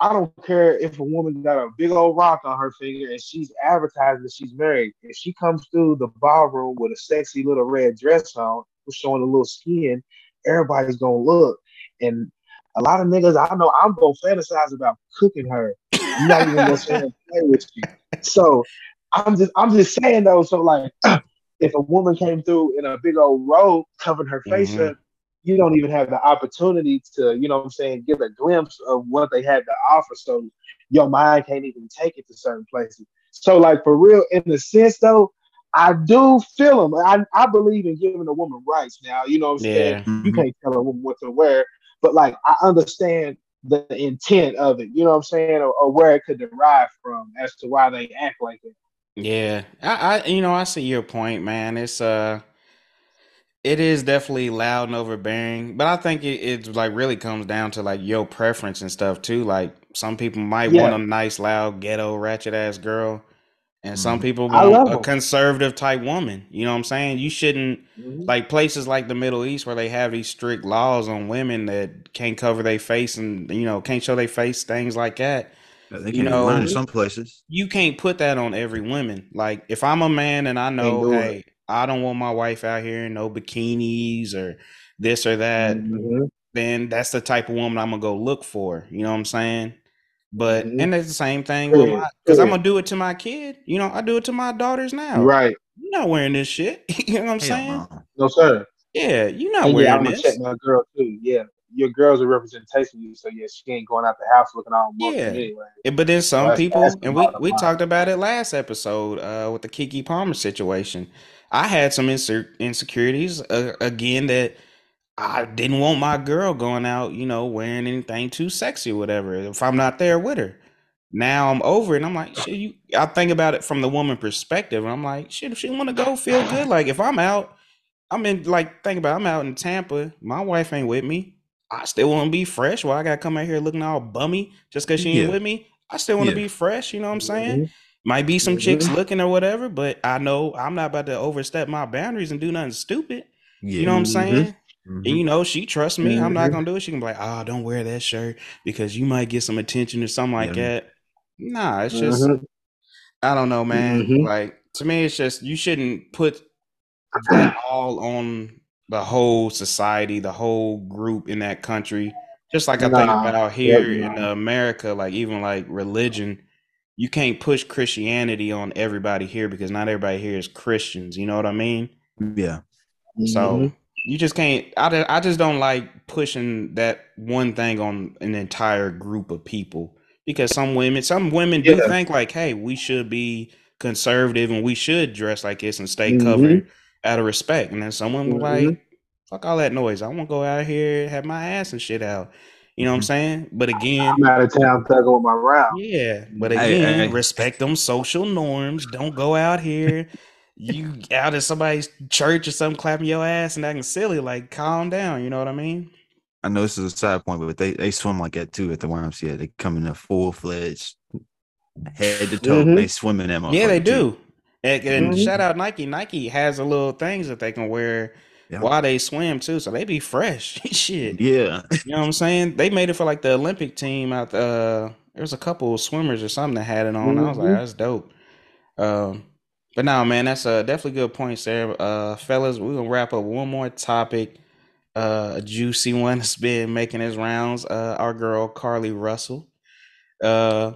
I don't care if a woman got a big old rock on her finger and she's advertising that she's married. If she comes through the ballroom with a sexy little red dress on, showing a little skin, everybody's gonna look. And a lot of niggas I know I'm gonna fantasize about cooking her. I'm not even gonna sit here and play with you. So I'm just I'm just saying though, so like if a woman came through in a big old robe covering her face Mhm. up, you don't even have the opportunity to, you know what I'm saying, get a glimpse of what they had to offer. So your mind can't even take it to certain places. So like for real, in a sense though, I do feel them. I, I believe in giving a woman rights now. You know what I'm saying? Yeah. You Mhm. can't tell a woman what to wear, but like I understand the intent of it. You know what I'm saying, or, or where it could derive from as to why they act like it. Yeah, I, I, you know, I see your point, man. It's uh, it is definitely loud and overbearing, but I think it, it like really comes down to like your preference and stuff too. Like some people might Yeah. want a nice, loud, ghetto, ratchet ass girl, and some Mhm. people I want love a 'em. conservative type woman. You know what I'm saying? You shouldn't like places like the Middle East where they have these strict laws on women that can't cover their face and you know can't show their face, things like that. They You can't know- learn in some places. you can't put that on every woman. Like if I'm a man and I know, do it. hey, I don't want my wife out here in no bikinis or this or that, Mhm. then that's the type of woman I'm gonna go look for. You know what I'm saying? But Mhm. and it's the same thing with Period. because I'm gonna do it to my kid. You know, I do it to my daughters now. Right. You're not wearing this shit. you know what I'm Hell saying? no. No, sir. Yeah, you're not And yeah, wearing I'm gonna this. check my girl too. Yeah, your girl's a representation of you, so yeah, she ain't going out the house looking all monkey Yeah. anyway. But then some that's- people, and we we line. talked about it last episode uh, with the Keke Palmer situation. I had some insecur- insecurities uh, again that I didn't want my girl going out, you know, wearing anything too sexy or whatever. If I'm not there with her, now I'm over it. And I'm like, shit. You, I think about it from the woman perspective. And I'm like, shit. If she want to go, feel good. Like if I'm out, I'm in. Like think about, it, I'm out in Tampa. My wife ain't with me. I still want to be fresh. Well, I gotta come out here looking all bummy just because she ain't Yeah. with me. I still want to Yeah. be fresh. You know what I'm saying? Mhm. Might be some chicks Mhm. looking or whatever, but I know I'm not about to overstep my boundaries and do nothing stupid. Yeah. You know what I'm Mhm. saying? Mhm. And you know, she trusts me. I'm not Mhm. gonna do it. She can be like, "Oh, don't wear that shirt because you might get some attention or something like that." Nah, it's just Mhm. I don't know, man. Mm-hmm. Like to me, it's just you shouldn't put that all on the whole society, the whole group in that country. Just like I nah, think about here yeah, in America, like even like religion, you can't push Christianity on everybody here because not everybody here is Christians. You know what I mean? Yeah. So mm-hmm. You just can't. I, I just don't like pushing that one thing on an entire group of people because some women, some women do yeah. think like, hey, we should be conservative and we should dress like this and stay mm-hmm. covered out of respect. And then someone mm-hmm. like, fuck all that noise. I want to go out here have my ass and shit out. You know what I'm mm-hmm. saying? But again, I'm out of town thugging with my round. Yeah, but again, hey, hey. respect them social norms. Don't go out here. You out at somebody's church or something, clapping your ass and acting silly. Like, calm down. You know what I mean? I know this is a side point, but they, they swim like that too at the YMCA. They come in a full fledged head to toe. Mm-hmm. They swim in that. Yeah, they do. And, and mm-hmm. shout out Nike. Nike has a little things that they can wear yeah. while they swim too, so they be fresh. Shit. Yeah. you know what I'm saying? They made it for like the Olympic team out. Uh, there was a couple of swimmers or something that had it on. Mm-hmm. I was like, mm-hmm. that's dope. Um, but now, man, that's a definitely good point, Sarah. Uh, fellas, we're gonna wrap up one more topic. Uh, a juicy one that's been making its rounds. Uh, our girl Carlee Russell. Uh,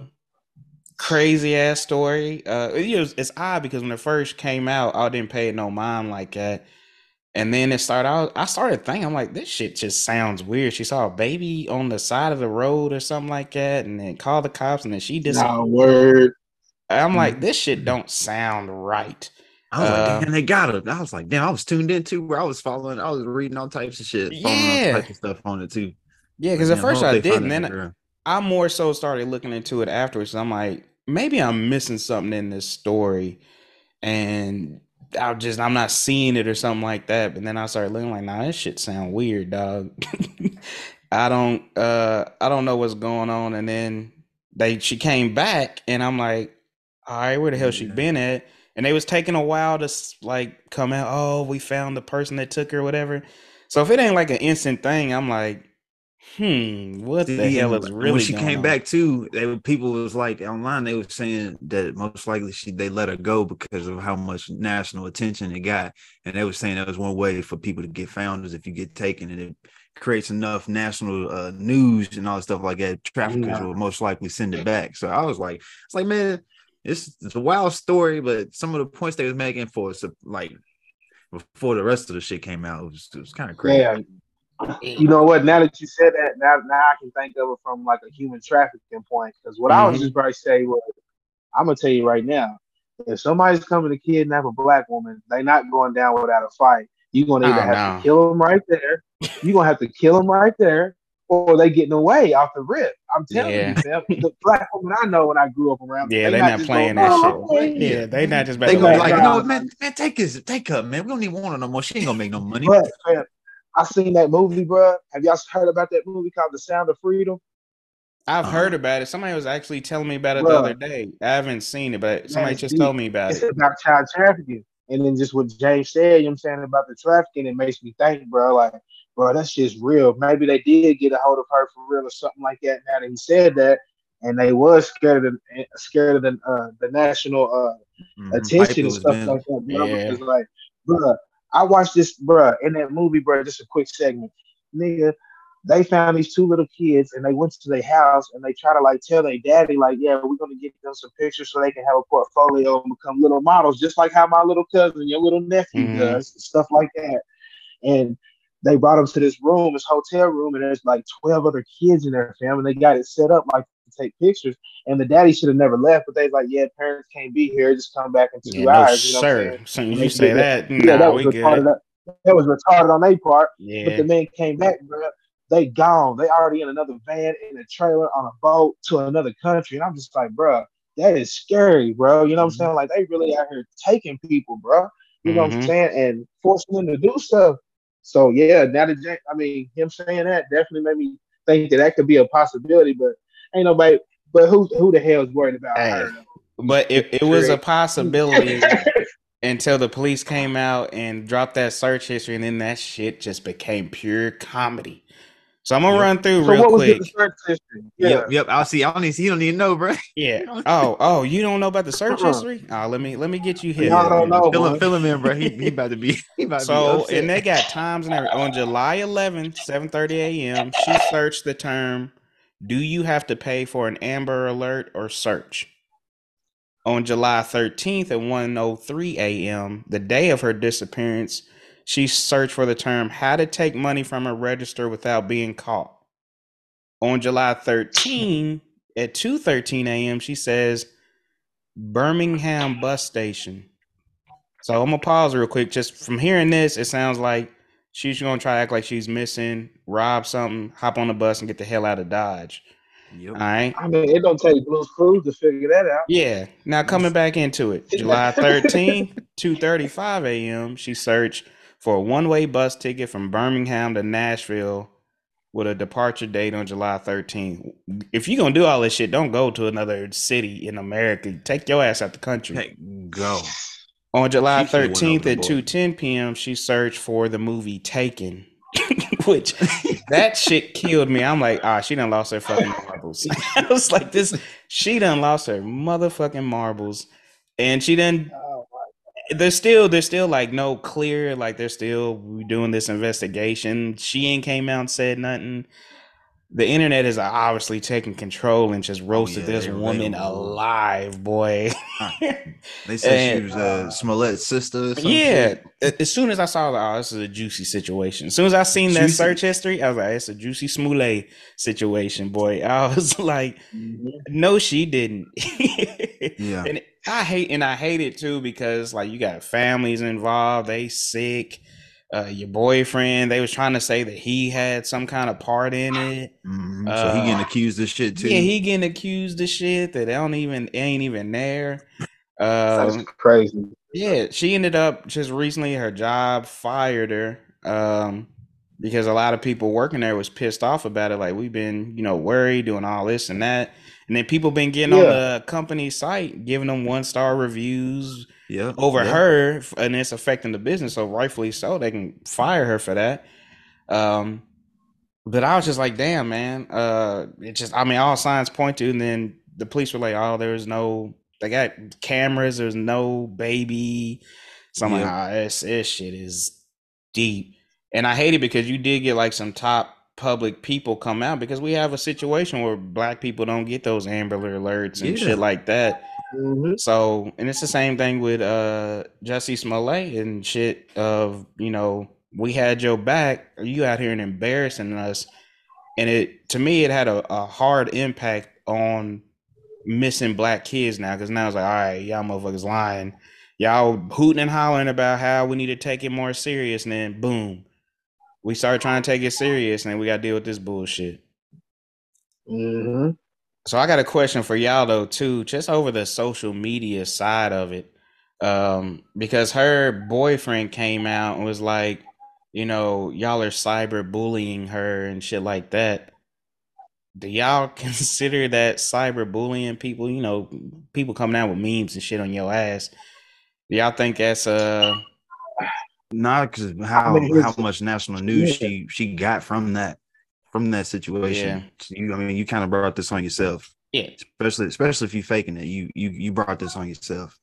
crazy ass story. Uh, it was, it's odd because when it first came out, I didn't pay no mind like that. And then it started out, I started thinking, I'm like, this shit just sounds weird. She saw a baby on the side of the road or something like that, and then called the cops, and then she just nah, word. I'm like, this shit don't sound right. I was uh, like, damn, they got it. I was like, damn, I was tuned in too, where I was following, I was reading all types of shit, yeah, types of stuff on it too. Yeah, because at first I didn't, then I more so started looking into it afterwards. I'm like, maybe I'm missing something in this story, and I'm just I'm not seeing it or something like that. But then I started looking like, nah, this shit sound weird, dog. I don't uh I don't know what's going on. And then they she came back and I'm like, all right, where the hell she been at? And they was taking a while to like come out. Oh, we found the person that took her, whatever. So if it ain't like an instant thing, I'm like, hmm, what the hell is really? When she came on? back too, they people was like online. They were saying that most likely she they let her go because of how much national attention it got, and they were saying that was one way for people to get found is if you get taken, and it creates enough national uh, news and all stuff like that. Traffickers yeah. will most likely send it back. So I was like, it's like man, it's, it's a wild story, but some of the points they was making for us, like before the rest of the shit came out, it was, was kind of crazy. Yeah you know what? Now that you said that, now now I can think of it from like a human trafficking point. Because what mm-hmm. I was mm-hmm. just about to say was, I'm gonna tell you right now, if somebody's coming to kidnap a black woman, they're not going down without a fight. You're gonna either oh, have no. to kill them right there. You're gonna have to kill them right there, or they getting away off the rip. I'm telling yeah. you, man, the black woman I know when I grew up around. Yeah, they're not, not playing that oh, shit. Yeah, they not just. They gonna like, no, man, man, take his, take her, man. We don't even want her no more. She ain't gonna make no money. But, man, I seen that movie, bro. Have y'all heard about that movie called The Sound of Freedom? I've uh-huh. heard about it. Somebody was actually telling me about it the other day. I haven't seen it, but somebody just told me about it's it. It's about child trafficking. And then just what James said, you know what I'm saying, about the trafficking, it makes me think, bro, like, bro, that's just real. Maybe they did get a hold of her for real or something like that now that he said that. And they was scared of the scared of the uh, the national uh, mm-hmm. attention and stuff like that. Bro. Yeah. Because like, bro, I watched this, bro, in that movie, bro. Just a quick segment, nigga. They found these two little kids and they went to their house and they try to like tell their daddy, like, yeah, we're gonna get them some pictures so they can have a portfolio and become little models, just like how my little cousin, your little nephew mm-hmm. does, stuff like that. And they brought them to this room, this hotel room, and there's like 12 other kids in their family. They got it set up like to take pictures. And the daddy should have never left, but they like, yeah, parents can't be here. Just come back in two yeah, hours. No, you know sir, soon as you say that, that, yeah, nah, that was retarded. That, that, was retarded on their part. Yeah. But the man came back, bro. They gone. They already in another van, in a trailer, on a boat to another country. And I'm just like, bro, that is scary, bro. You know what mm-hmm. I'm saying? Like they really out here taking people, bro. You know mm-hmm. what I'm mm-hmm. saying? And forcing them to do stuff. So yeah, now that I mean him saying that definitely made me think that that could be a possibility. But ain't nobody. But who who the hell is worried about hey, her? But it, it was a possibility until the police came out and dropped that search history, and then that shit just became pure comedy. So I'm gonna Yep. run through So real what was quick. your search history? Yeah. Yep, yep. I'll see. I don't need. You don't need to know, bro. Yeah. Oh, oh, you don't know about the search Uh-uh. history? Oh, let me let me get you here. Y'all don't know, Fill him, boy. fill him in, bro. He, he about to be. He about to be So and they got times and everything. On July 11th, 7:30 a.m., she searched the term "Do you have to pay for an Amber Alert or search?" On July 13th at 1:03 a.m., the day of her disappearance, she searched for the term "How to take money from a register without being caught." On July 13 at 2:13 a.m., she says Birmingham bus station. So I'm gonna pause real quick. Just from hearing this, it sounds like she's gonna try to act like she's missing, rob something, hop on the bus, and get the hell out of Dodge. Yep. All right. I mean, it don't take Blue's Clues to figure that out. Yeah. Now coming back into it, July 13th, 2:35 a.m. She searched for a one-way bus ticket from Birmingham to Nashville with a departure date on July 13th. If you're gonna do all this shit, don't go to another city in America. Take your ass out the country. Hey, go. On July She 13th at border. 2:10 p.m., she searched for the movie Taken, which that shit killed me. I'm like, ah, she done lost her fucking marbles. I was like, this, she done lost her motherfucking marbles, and she done. There's still, there's still like no clear, like they're still doing this investigation. She ain't came out and said nothing. The internet is obviously taking control and just roasted yeah, this woman alive, boy. They said she was uh, Smollett's sister. Or Yeah. shit. As soon as I saw that, oh, this is a juicy situation. As soon as I seen that search history, I was like, it's a juicy Smollett situation, boy. I was like, no, she didn't. Yeah. And I hate and I hate it too because like you got families involved, they sick. Uh, your boyfriend, they was trying to say that he had some kind of part in it. Mhm. so he getting Uh, accused of shit too. Yeah, he getting accused of shit that they don't even ain't even there. That's Um, crazy. yeah, she ended up just recently her job fired her um because a lot of people working there was pissed off about it like we've been, you know, worried doing all this and that. And then people been getting on the company site giving them one star reviews yeah. over yeah. her and it's affecting the business so rightfully so they can fire her for that. Um but I was just like, damn, man. Uh it just I mean all signs point to and then the police were like, oh, there's no they got cameras, there's no baby. So I'm like, Yeah. ah, this, this shit is deep. And I hate it because you did get like some top public people come out because we have a situation where black people don't get those Amber alerts and Yeah. shit like that. Mhm. So, and it's the same thing with uh Jussie Smollett and shit of, you know, we had your back, Are you out here and embarrassing us. And it to me it had a, a hard impact on missing black kids now, because now it's like, all right, y'all motherfuckers lying. Y'all hooting and hollering about how we need to take it more serious, and then boom. We started trying to take it serious, and then we gotta deal with this bullshit. Mhm. So I got a question for y'all though too, just over the social media side of it. Um, because her boyfriend came out and was like, you know, y'all are cyber bullying her and shit like that. Do y'all consider that cyber bullying people, you know, people coming out with memes and shit on your ass? Do y'all think that's uh Not because how mean, how much national news Yeah. she she got from that from that situation. Yeah. You, I mean, you kind of brought this on yourself, yeah. especially especially if you faking it. You you you brought this on yourself.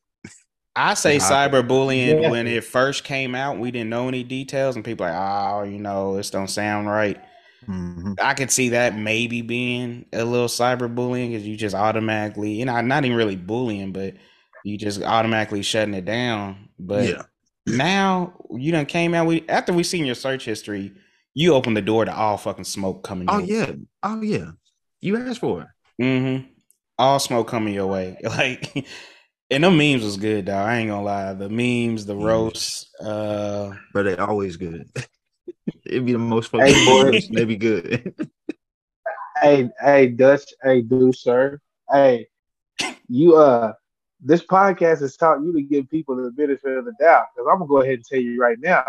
I say Yeah, I- cyberbullying Yeah. when it first came out, we didn't know any details, and people like, oh, you know, this don't sound right. Mhm. I could see that maybe being a little cyberbullying because you just automatically, you know, not even really bullying, but you just automatically shutting it down. But yeah, now you done came out. We after we seen your search history, you opened the door to all fucking smoke coming. oh your yeah, oh yeah. You asked for it. Mm-hmm. All smoke coming your way. Like and them memes was good, dog. I ain't gonna lie. The memes, the Memes. roasts, uh but they always good. It'd be the most Hey, fucking boy. memes, They be good. Hey, hey, Dutch, hey, do sir. Hey, you uh this podcast has taught you to give people the benefit of the doubt. Because I'm gonna go ahead and tell you right now.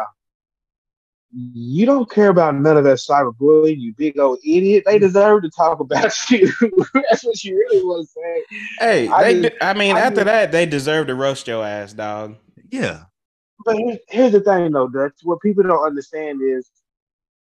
You don't care about none of that cyberbullying, you big old idiot. They deserve to talk about you. That's what you really want to say. Hey, I they just- de- I mean, I after just- that, they deserve to roast your ass, dog. yeah, But here's, here's the thing, though, Dutch. What people don't understand is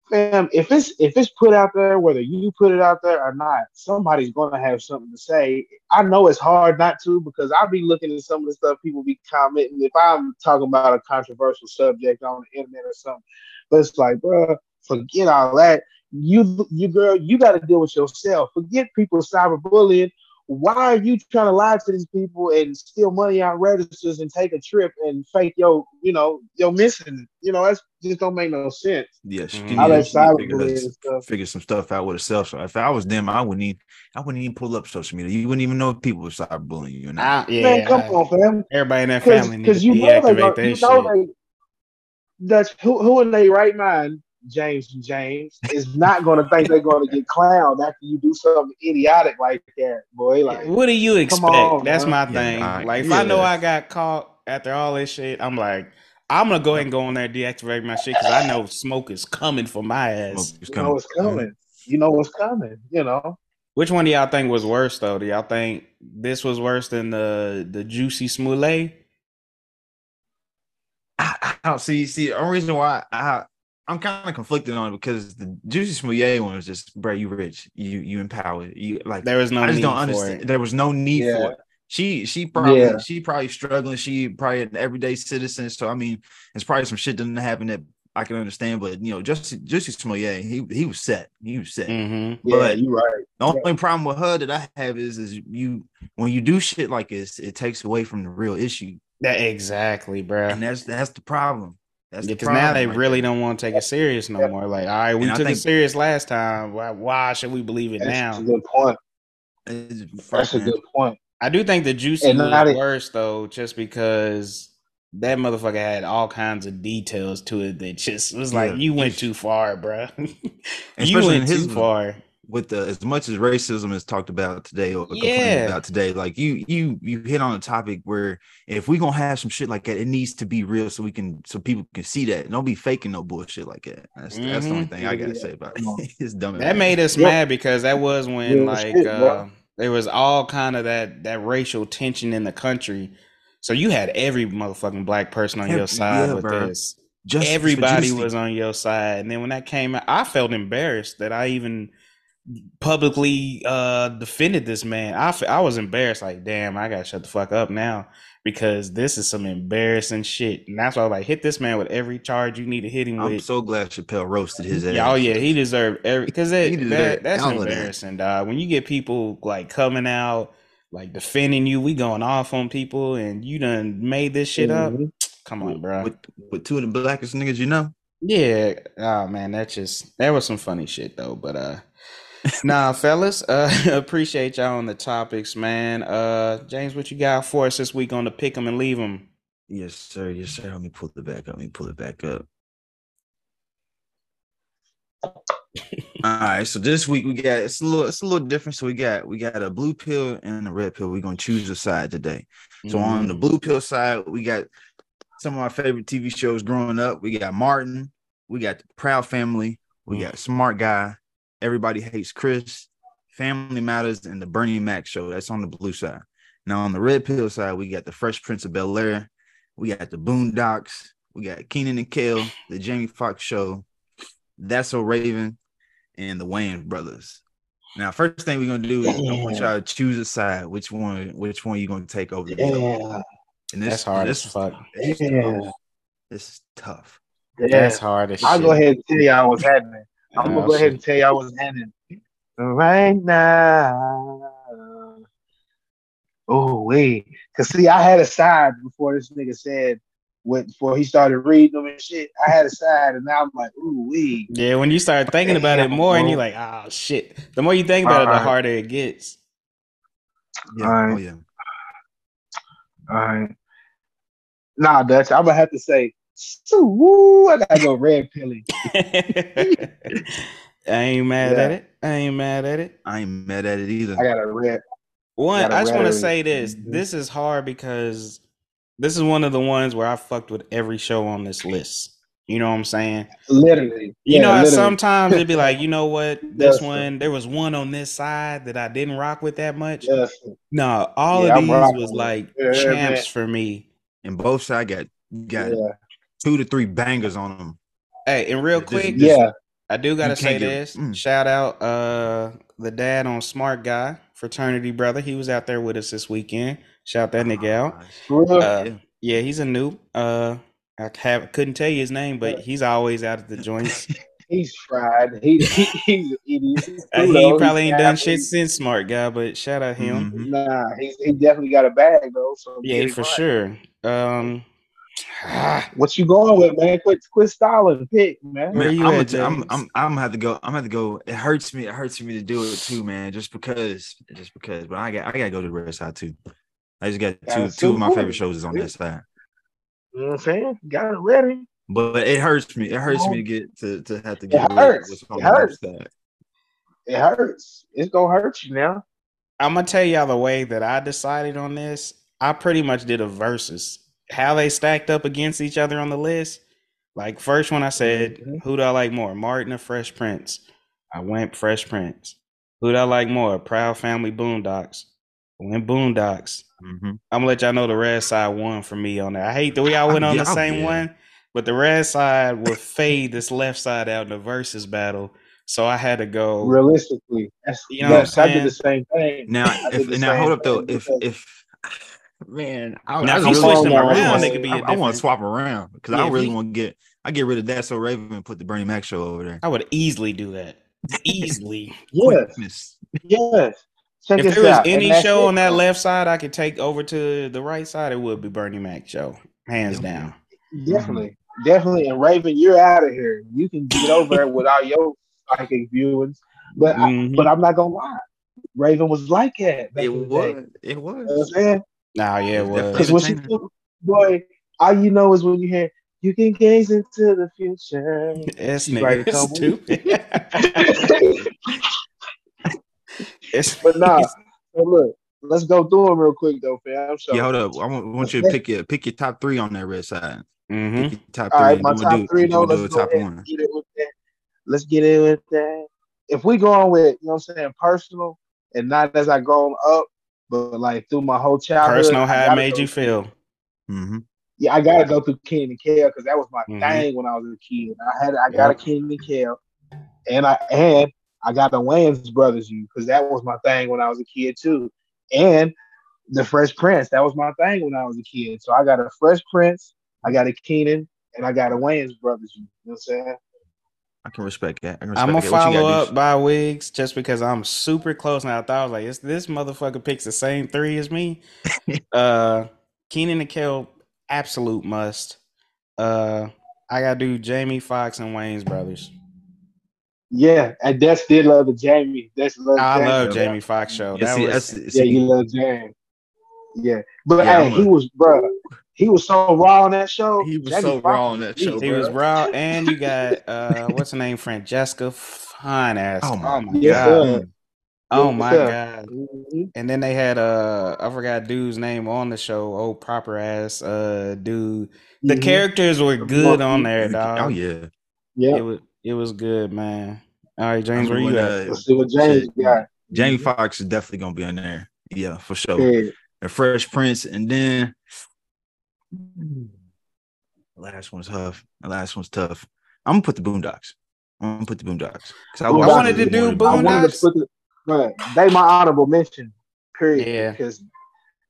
fam, if it's if it's put out there, whether you put it out there or not, somebody's gonna have something to say. I know it's hard not to because I'll be looking at some of the stuff people be commenting. If I'm talking about a controversial subject on the internet or something, but it's like, bro, forget all that. You, you girl, you got to deal with yourself. Forget people cyberbullying why are you trying to lie to these people and steal money out registers and take a trip and fake your, you know, your missing? You know, that's just don't make no sense. Yeah, she Mhm. can I let figure, cyberbullying that- and stuff. figure some stuff out with herself. So if I was them, I wouldn't even I wouldn't even pull up social media. You wouldn't even know if people would start bullying you or not. I, yeah, Man, come I- on, fam. everybody in that family because you know they, deactivate gonna- that you know they, that's who, who in their right mind, James and James, is not going to think they're going to get clowned after you do something idiotic like that, boy. Like, what do you expect? on, That's man. my Yeah, thing. I- like if I know. I got caught after all this shit, I'm like, I'm gonna go ahead and go on there and deactivate my shit because I know smoke is coming for my ass. Smoke is you know what's coming. You know what's coming. You know. Which one do y'all think was worse though? Do y'all think this was worse than the the juicy Smollett? I, I don't see. See, the only reason why I I'm kind of conflicted on it because the Juicy Smollett one was just, bro, you rich, you you empowered, you like. There was no I just need don't understand. it. There was no need Yeah. for it. She she probably Yeah. she probably struggling. She probably an everyday citizen. So I mean, it's probably some shit didn't happen that I can understand. But you know, Juicy Juicy Smollett, he he was set. He was set. Mm-hmm. Yeah, But- you right. The only problem with her that I have is is you when you do shit like this, it takes away from the real issue, That exactly, bro. and that's that's the problem. That's the Because now they right really there. don't want to take it serious no more. Like, all right, we And I took it serious last time. Why, why should we believe it That's now? That's a good point. It's- That's a good point. I do think the juicy And was not it- worse though, just because that motherfucker had all kinds of details to it that just was like Yeah, you went too far, bro. you Especially in went his too far. With the as much as racism is talked about today or complained Yeah. about today, like you you you hit on a topic where if we gonna have some shit like that, it needs to be real so we can so people can see that. Don't be faking no bullshit like that. That's that's the only Mhm. thing I gotta Yeah. say about it. it's dumb. That made us Yep. mad because that was when Real like shit, uh, there was all kind of that that racial tension in the country. So you had every motherfucking black person on your side yeah, with bro. this. Justice for everybody was on your side and then when that came out i felt embarrassed that i even publicly uh defended this man i, I was embarrassed like damn i gotta shut the fuck up now because this is some embarrassing shit and that's why i was like hit this man with every charge you need to hit him I'm with so glad Chappelle roasted his ass. yeah, oh yeah, he deserved every because that, that that's of that. embarrassing, dog. When you get people like coming out, like defending you, we going off on people, and you done made this shit up. Mhm. Come on, bro. with with two of the blackest niggas you know. Yeah. Oh man, that just that was some funny shit though. But uh nah, fellas, uh appreciate y'all on the topics, man. Uh James, what you got for us this week on the pick 'em and leave 'em? Yes, sir. Yes, sir. Let me pull it back up. Let me pull it back up. All right, so this week we got it's a little it's a little different. So we got we got a blue pill and a red pill. We're gonna choose a side today. So on the blue pill side, we got some of my favorite TV shows growing up. We got Martin, we got the Proud Family, we Mm. got Smart Guy, Everybody Hates Chris, Family Matters, and the Bernie Mac Show. That's on the blue side. Now on the red pill side, we got the Fresh Prince of Bel Air, we got the Boondocks, we got Kenan and Kel, the Jamie Foxx Show, That's So Raven, and the Wayans Brothers. Now, first thing we're gonna do is I want y'all to choose a side. Which one? Which one you gonna take over? the other? Yeah, And That's hard This, as fuck. this, Yeah. tough. this is tough. yeah. That's hard as I'll shit. go ahead and tell y'all what's happening. I'm gonna go ahead and tell y'all what's happening right now. Oh wait, cause see, I had a side before this nigga said what before he started reading them and shit. I had a side, and now I'm like, ooh wee. Yeah, when you start thinking about it more and you're like, oh shit. The more you think about it, the Alright. harder it gets. Yeah. All right. Oh yeah. All right. Nah, Dutch, I'm gonna have to say, so, woo, I gotta go red pilly. I ain't mad Yeah. at it. I ain't mad at it. I ain't mad at it either. I got a red. One, Gotta I just want to say this. Mhm. This is hard because this is one of the ones where I fucked with every show on this list. You know what I'm saying? Literally. You Yeah, know, literally. sometimes it'd be like, you know what? This Yes, sir. one, there was one on this side that I didn't rock with that much. Yes. No, all Yeah, of I'm these was like Yeah, champs man. for me. and both sides got got Yeah. Two to three bangers on them. Hey, and real Just- quick, just- Yeah. I do gotta say get- this. mm. Shout out uh the dad on Smart Guy, fraternity brother. He was out there with us this weekend. Shout that nigga out. For? Uh, Yeah. yeah, he's a noob. Uh, I have couldn't tell you his name, but he's always out at the joints. he's fried. He, he he's an idiot. He's Uh, he though. probably He's ain't done shit since Smart Guy, but shout out him. Mhm. Nah, he's he definitely got a bag though. So Yeah, for right. sure. Um, What you going with, man? Quit quit stalling. Pick, man. Man, you I'm, at, gonna- I'm, I'm, I'm gonna have to go. I'm gonna have to go. It hurts me. It hurts me to do it too, man. Just because, just because. But I got, I gotta go to the red side too. I just got Gotta two, two of my favorite shows is on that side. You know what I'm saying? Got it ready. But it hurts me. It hurts me to oh. get to to have to get rid of hurts. what's It hurts. It hurts. It's gonna hurt you now. I'm gonna tell y'all the way that I decided on this. I pretty much did a versus. How they stacked up against each other on the list. Like first one, I said, Mhm. "Who do I like more, Martin or Fresh Prince?" I went Fresh Prince. Who do I like more, Proud Family Boondocks? I went Boondocks. Mhm. I'm gonna let y'all know the red side won for me on that. I hate that we all went on Yeah, the same yeah. one, but the red side will fade this left side out in the versus battle. So I had to go. Realistically, that's, You know what I'm that's I did the same thing. Now, if now hold up though. If if man, I, Now, I if you really, switched them I around, really it want, could be I, a I want to swap around because Yeah, I if really want to get. I get rid of that so Raven and put the Bernie Mac show over there. I would easily do that. Easily. yes, yes. Check if there was out. any show it. on that left side I could take over to the right side, it would be Bernie Mac show. Hands Yeah. down. Definitely, definitely. And Raven, you're out of here. You can get over it without your psychic viewings. But I, Mhm. but I'm not gonna lie. Raven was like that. It in the day. was. It You know what I'm was. Saying? Nah, yeah, it was. Because when she Entertainer. boy, all you know is when you hear you can gaze into the future. This She's like, nigga is stupid. It's- but nah, so look, let's go through them real quick though, fam. So Yeah, hold up. I want, want you to pick your pick your top three on that red side. Mm-hmm. Top three. right, and my then top do, three though. we'll do Let's go top ahead one. and get it with that. Let's get it with that. If we going with, you know what I'm saying, personal and not as I grown up, but like through my whole childhood. Personal, how it made you through- feel. hmm Yeah, I gotta go through Kenan and Kel because that was my Mhm. thing when I was a kid. I had I got a Kenan and Kel, and I and I got the Wayans brothers you because that was my thing when I was a kid too, and the Fresh Prince that was my thing when I was a kid. So I got a Fresh Prince, I got a Kenan, and I got a Wayans brothers you. You know what I'm saying? I can respect that. I can respect I'm gonna that. What you follow gotta up by Wigz just because I'm super close now. I thought I was like, is this motherfucker picks the same three as me? uh Kenan and Kel, absolute must. Uh I gotta do Jamie Foxx and Wayans brothers. Yeah, and Des did love the Jamie. Des loved I Jamie. love Jamie Foxx show. Yeah, That see, was that's, Yeah, you love Jamie. Yeah, but Yeah, hey, I'm he was bro. He was so raw on that show. He was Jamie so Foxx raw on that show, he bro. was raw, and you got uh what's her name? Francesca fine ass. Oh Oh my my, Yes, god. Oh my sir. god. Mhm. And then they had uh I forgot dude's name on the show. Old proper ass uh dude. The Mhm. characters were good on there, dog. Oh yeah. Yeah. It was it was good, man. All right, James, where you at? uh, Let's see what James shit. got. Jamie Foxx is definitely gonna be in there. Yeah, for sure. Yeah. And Fresh Prince, and then the last one's tough. The last one's tough. I'm gonna put the Boondocks. I'm gonna put the Boondocks. 'Cause I watched wanted to do more than- I wanted Boondocks? to put the, but they my honorable mention. Period. Yeah. Because,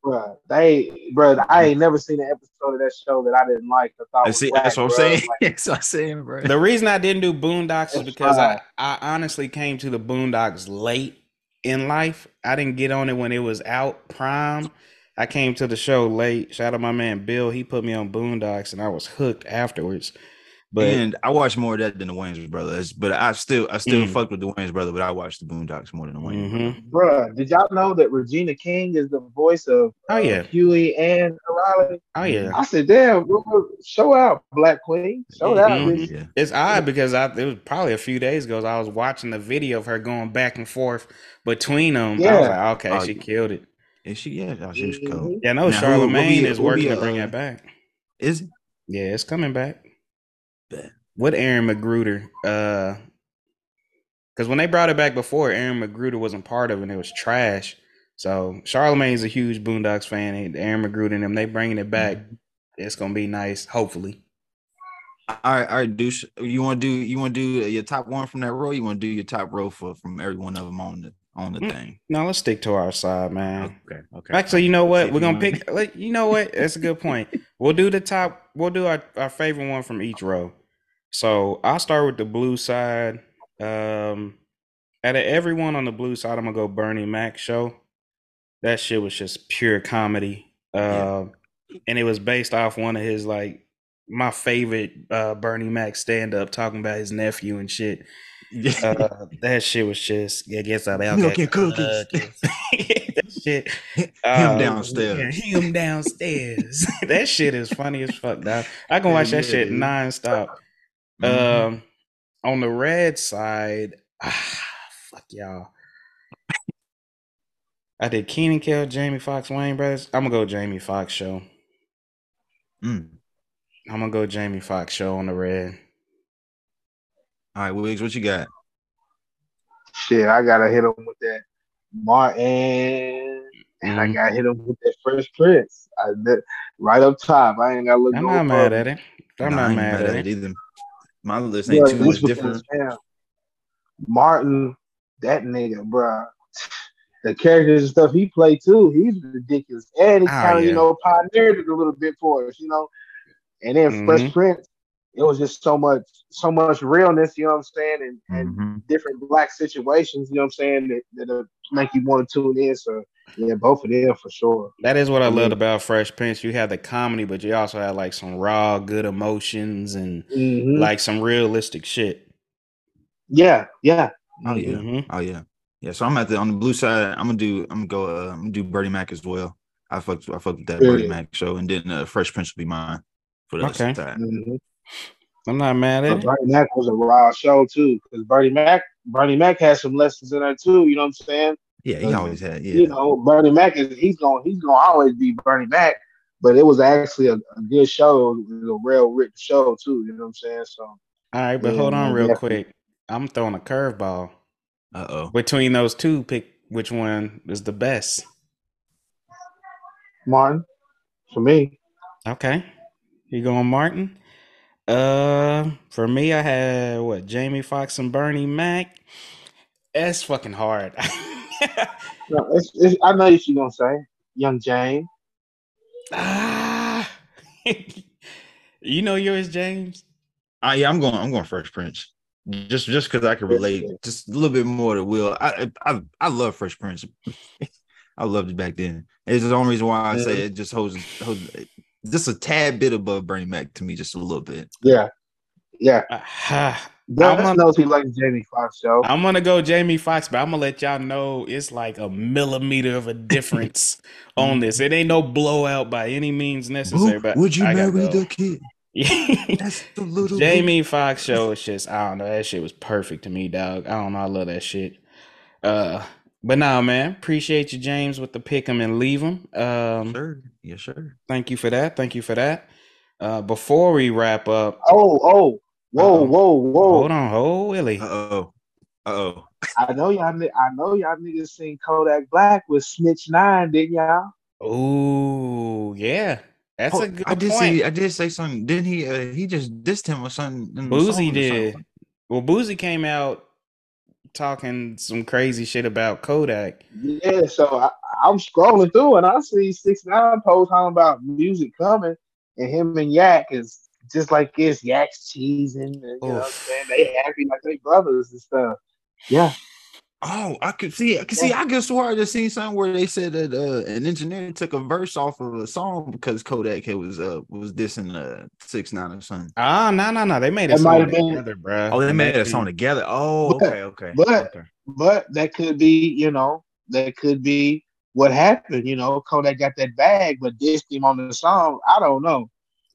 bro, they, bro, I ain't never seen an episode of that show that I didn't like. I thought I see. whack, That's what I'm bruh. saying. Like, That's what I'm saying, bro. The reason I didn't do Boondocks is That's because I. I honestly came to the Boondocks late in life. I didn't get on it when it was out prime. I came to the show late. Shout out my man Bill. He put me on Boondocks and I was hooked afterwards. But and I watched more of that than the Wayans brothers, but I still, I still Mm. fucked with the Wayans brother, but I watched the Boondocks more than the Wayans. Mhm. brother. Bruh, did y'all know that Regina King is the voice of Oh, uh, yeah. Huey and Riley? oh yeah. I said, damn, bro, show out, Black Queen. Show out, Mhm. bitch. Yeah. It's odd because I it was probably a few days ago. I was watching the video of her going back and forth between them. I was like, okay, Oh, she yeah. killed it. Is she? Yeah, oh, she was Mhm. cool. Yeah, I know Now, who- what Charlemagne is working to bring uh, it back. Is it? Yeah, it's coming back. Bet. What Aaron McGruder? Uh, because when they brought it back before, Aaron McGruder wasn't part of it. and It was trash. So Charlemagne's a huge Boondocks fan. and Aaron McGruder and them, they bringing it back. Mm-hmm. It's gonna be nice. Hopefully. All right, all right, douche. You want to do you want to do your top one from that row? You want to do your top row for from every one of them on the on the Mm. thing? No, let's stick to our side, man. Okay, okay. Actually, you know what? We're gonna pick. Like, you know what? That's a good point. We'll do the top. We'll do our, our favorite one from each row. So I'll start with the blue side. Um, out of everyone on the blue side, I'm gonna go Bernie Mac show. That shit was just pure comedy. Um, and it was based off one of his like my favorite uh Bernie Mac stand up talking about his nephew and shit. Uh, that shit was just I guess I Milk and cookies. that shit. Him uh, downstairs. yeah, him downstairs. that shit is funny as fuck, dog. I can watch Yeah, that shit yeah, dude. nonstop. Mhm. Um, on the red side, ah, fuck y'all. I did Kenan Kel, Jamie Foxx, Wayans Brothers. I'm gonna go Jamie Foxx show. Mm. I'm gonna go Jamie Foxx show on the red. All right, Wigz, what you got? Shit, I gotta hit him with that Martin, and I Mhm. gotta hit him with that Fresh Prince. I that- right up top. I ain't gotta look. I'm no not mad at it. I'm Nah, I not ain't mad at it. either. My list Yeah, ain't too much different. his. Martin, that nigga, bruh. The characters and stuff he played too, he's ridiculous. And he Oh, kind of, yeah. you know, pioneered it a little bit for us, you know. And then Mhm. Fresh Prince, it was just so much, so much realness, you know what I'm saying, and, and Mhm. different black situations, you know what I'm saying, that that make you want to tune in. So yeah, both of them for sure. That is what I I loved about Fresh Prince. You had the comedy, but you also had like some raw, good emotions and Mhm. like some realistic shit. yeah, yeah. Oh yeah. Mhm. Oh yeah. Yeah. So I'm at the on the blue side. I'm gonna do. I'm gonna go. Uh, I'm gonna do Bernie Mac as well. I fucked. I fucked with that Bernie Yeah. Mac show, and then uh, Fresh Prince will be mine for the Okay. side. I'm not mad at But it. Bernie Mac was a raw show too, because Bernie Mac, Bernie Mac has some lessons in there too. You know what I'm saying? Yeah, he always had. Yeah. You know, Bernie Mac is he's gonna he's going to always be Bernie Mac, but it was actually a, a good show. It was a real rich show too. You know what I'm saying? So All right, but Yeah, hold on real definitely. quick. I'm throwing a curveball. Uh oh. Between those two, pick which one is the best. Martin, for me, Okay. You going Martin? Uh for me, I had what Jamie Foxx and Bernie Mac. That's fucking hard. no, it's, it's, I know what you're gonna say, Young James. ah. you know yours, James? Uh, yeah, I'm going. I'm going Fresh Prince. Just just because I can relate just a little bit more to Will. I I I love Fresh Prince. I loved it back then. It's the only reason why I say it just holds, holds just a tad bit above Bernie Mac to me, just a little bit. Yeah, yeah. Ah, Gus I'm on- knows he likes Jamie Foxx show. I'm gonna go Jamie Foxx, but I'm gonna let y'all know it's like a millimeter of a difference on this. It ain't no blowout by any means necessary. But would you I gotta marry go. the kid? That's the little Jamie Foxx show is just I don't know that shit was perfect to me, dog. I don't know, I love that shit. Uh, but nah, man, appreciate you, James, with the pick 'em and leave 'em. Um, Sure. Yes, sure. thank you for that. Thank you for that. Uh, before we wrap up, Oh, oh, whoa, Uh-oh. whoa, whoa! hold on, hold Willie. Uh oh. Uh oh. I know y'all. I know y'all niggas seen Kodak Black with Snitch Nine, didn't y'all? Ooh, yeah, that's a good I did point. see. I did say something. Didn't he? Uh, he just dissed him or something. in the Boosie song or did. something. Well, Boosie came out talking some crazy shit about Kodak. Yeah. So I, I'm scrolling through and I see Six Nine post talking about music coming, and him and Yak is just like this. Yak's cheesing, and you know what I'm saying? They happy like they brothers and stuff. Yeah. Oh, I could see. I could see. I could swear I just seen something where they said that uh, an engineer took a verse off of a song because Kodak had was uh was dissing uh six nine or something. Ah, no, no, no. They made a That might song have been- together, bro. Oh, they made a song together. Oh, But- okay, okay, but- okay. But that could be, you know, that could be what happened. You know, Kodak got that bag, but dissed him on the song. I don't know.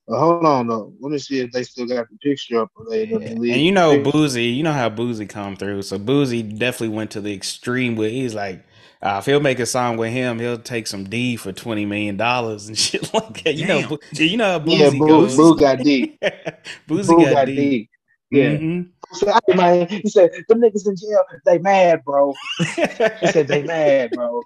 But hold on though. Let me see if they still got the picture up. Or they Yeah. didn't And you know picture. Boosie, you know how Boosie come through. So Boosie definitely went to the extreme where he's like, uh, if he'll make a song with him, he'll take some D for twenty million dollars and shit like that. You know, Damn. Boo- you know how Yeah, Boosie Boo, goes. Boo got D. Boosie Boo got, got deep. deep. Yeah. Mhm. He said, man, he said, the niggas in jail, they mad, bro. He said, they mad, bro.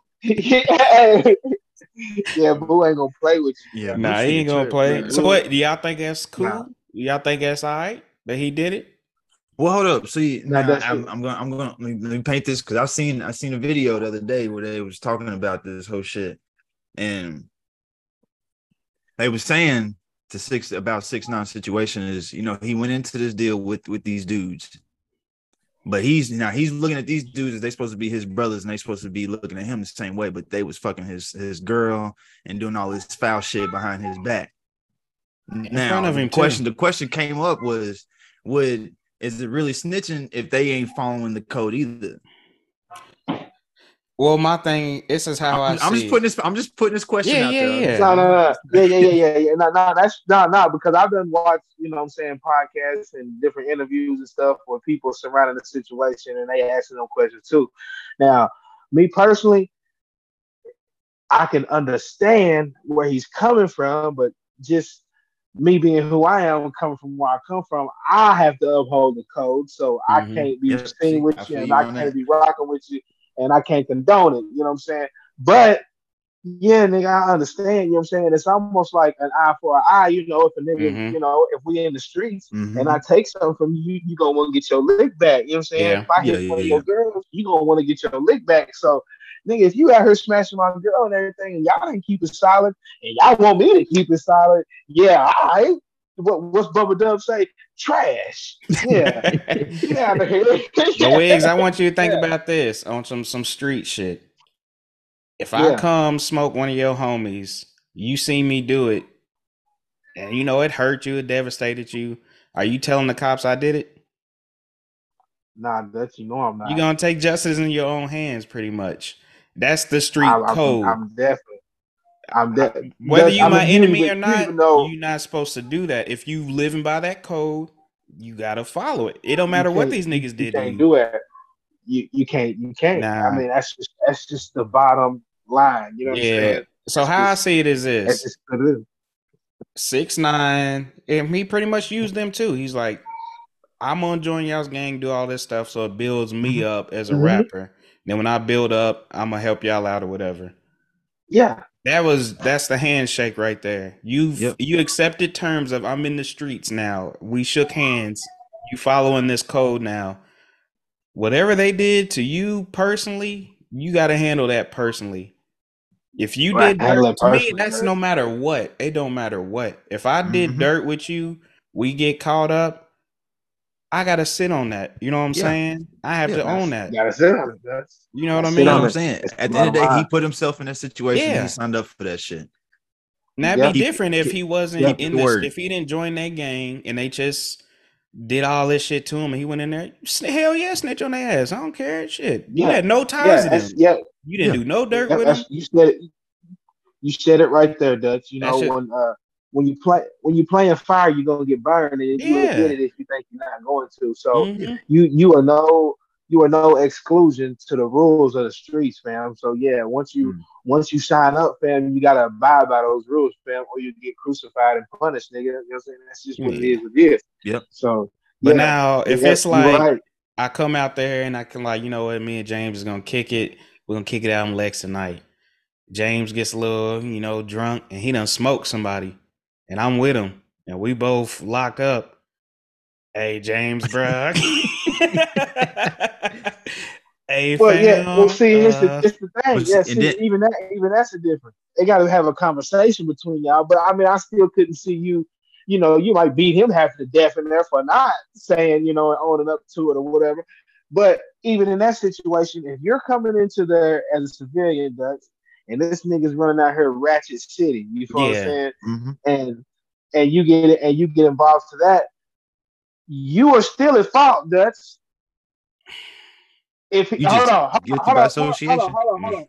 Yeah, Boo ain't gonna play with you. Yeah, Nah, he ain't gonna trip, play. bro. So what? Do y'all think that's cool? Nah. Y'all think that's all right that he did it? Well, hold up. See, now, that's I'm. I'm going. I'm going. Let me, let me paint this because I've seen. I seen a video the other day where they was talking about this whole shit, and they was saying to six about six nine situation is you know he went into this deal with with these dudes, but he's now he's looking at these dudes as they supposed to be his brothers and they supposed to be looking at him the same way, but they was fucking his his girl and doing all this foul shit behind his back. now front of the him, too. question the question came up was would is it really snitching if they ain't following the code either? Well, my thing, this is how I I'm, I'm just putting this. I'm just putting this question Yeah, out yeah, there. yeah. No, no, no. Yeah, yeah, yeah, yeah, yeah. No, no, that's no, no, because I've done watch, you know what I'm saying, podcasts and different interviews and stuff where people surrounding the situation and they asking them questions too. Now, me personally, I can understand where he's coming from, but just me being who I am, coming from where I come from, I have to uphold the code. So I Mhm. can't be Yeah, seen with I you and I can't that. be rocking with you and I can't condone it. You know what I'm saying? But yeah, nigga, I understand. You know what I'm saying? It's almost like an eye for an eye. You know, if a nigga, Mhm. you know, if we in the streets Mhm. and I take something from you, you gonna want to get your lick back. You know what I'm saying? Yeah. If I hit Yeah, one yeah, of your girls, you gonna want to get your lick back. So, nigga, if you out here smashing my girl and everything, and y'all didn't keep it solid, and y'all want me to keep it solid, yeah, all right. What what's Bubba Dub say? Trash. Yeah. Get out of here. But Wigz, I want you to think Yeah. about this on some some street shit. If I Yeah. come smoke one of your homies, you see me do it, and you know it hurt you, it devastated you. Are you telling the cops I did it? Nah, that you know I'm not. You're gonna take justice in your own hands, pretty much. That's the street I'm, I'm- code. I'm definitely. I'm de- Whether you my enemy or not, you're not supposed to do that. If you living by that code, you gotta follow it. It don't matter what these niggas you did to can't do it. You you can't you can't. Nah. I mean that's just that's just the bottom line. You know what I'm Yeah. saying? So It's how I see it is this: just what it is. six nine, and he pretty much used them too. He's like, I'm gonna join y'all's gang, do all this stuff, so it builds me Mhm. up as a Mhm. rapper. Then when I build up, I'm gonna help y'all out or whatever. Yeah. That was that's the handshake right there. You have Yep. you accepted terms of I'm in the streets now. We shook hands. You following this code now. Whatever they did to you personally, you got to handle that personally. If you Right, did dirt to me, that's man. no matter what. It don't matter what. If I did Mhm. dirt with you, we get caught up. I gotta sit on that. You know what I'm Yeah. saying? I have Yeah, to own that. That's it. That's You know what I mean? You know what I'm saying? It's At the the end of the day, he put himself in that situation. Yeah. He signed up for that shit. And that'd Yeah. be different if he wasn't keep in this. word. If he didn't join that gang and they just did all this shit to him and he went in there, sn- hell yeah, snitch on their ass. I don't care. Shit. You Yeah. had no yeah, ties to them. that's, yeah, You didn't Yeah. do no dirt yeah, with them. that's, you said it. You said it right there, Dutch. You That know shit- when uh when you play when you playing fire, you're gonna get burned, and you will get it if you think you're not going to. So Mhm. you you are no you are no exclusion to the rules of the streets, fam. So yeah, once you Mm. once you sign up, fam, you gotta abide by those rules, fam, or you get crucified and punished, nigga. You know what I'm saying? That's just what it Yeah. is. What it is. Yep. So, But yeah, now, if yeah, it's like right. I come out there and I can like, you know what, me and James is gonna kick it. We're gonna kick it out in Lex tonight. James gets a little, you know, drunk and he done smoked somebody, and I'm with him, and we both lock up. Hey, James, bruh. hey, Well, yeah, well, fam, see, it's uh, the, it's the thing. but Yeah, see, then- even that, even that's a difference. They got to have a conversation between y'all. But I mean, I still couldn't see you. You know, you might beat him half to death in there for not saying, you know, and owning up to it or whatever. But even in that situation, if you're coming into there as a civilian, Dutch, and this nigga's running out here ratchet city, you feel what I'm saying? Mhm. And and you get it, and you get involved to that, you are still at fault, Dutch. If You hold on, hold guilty on, by hold on, association. Hold on, hold on, hold on,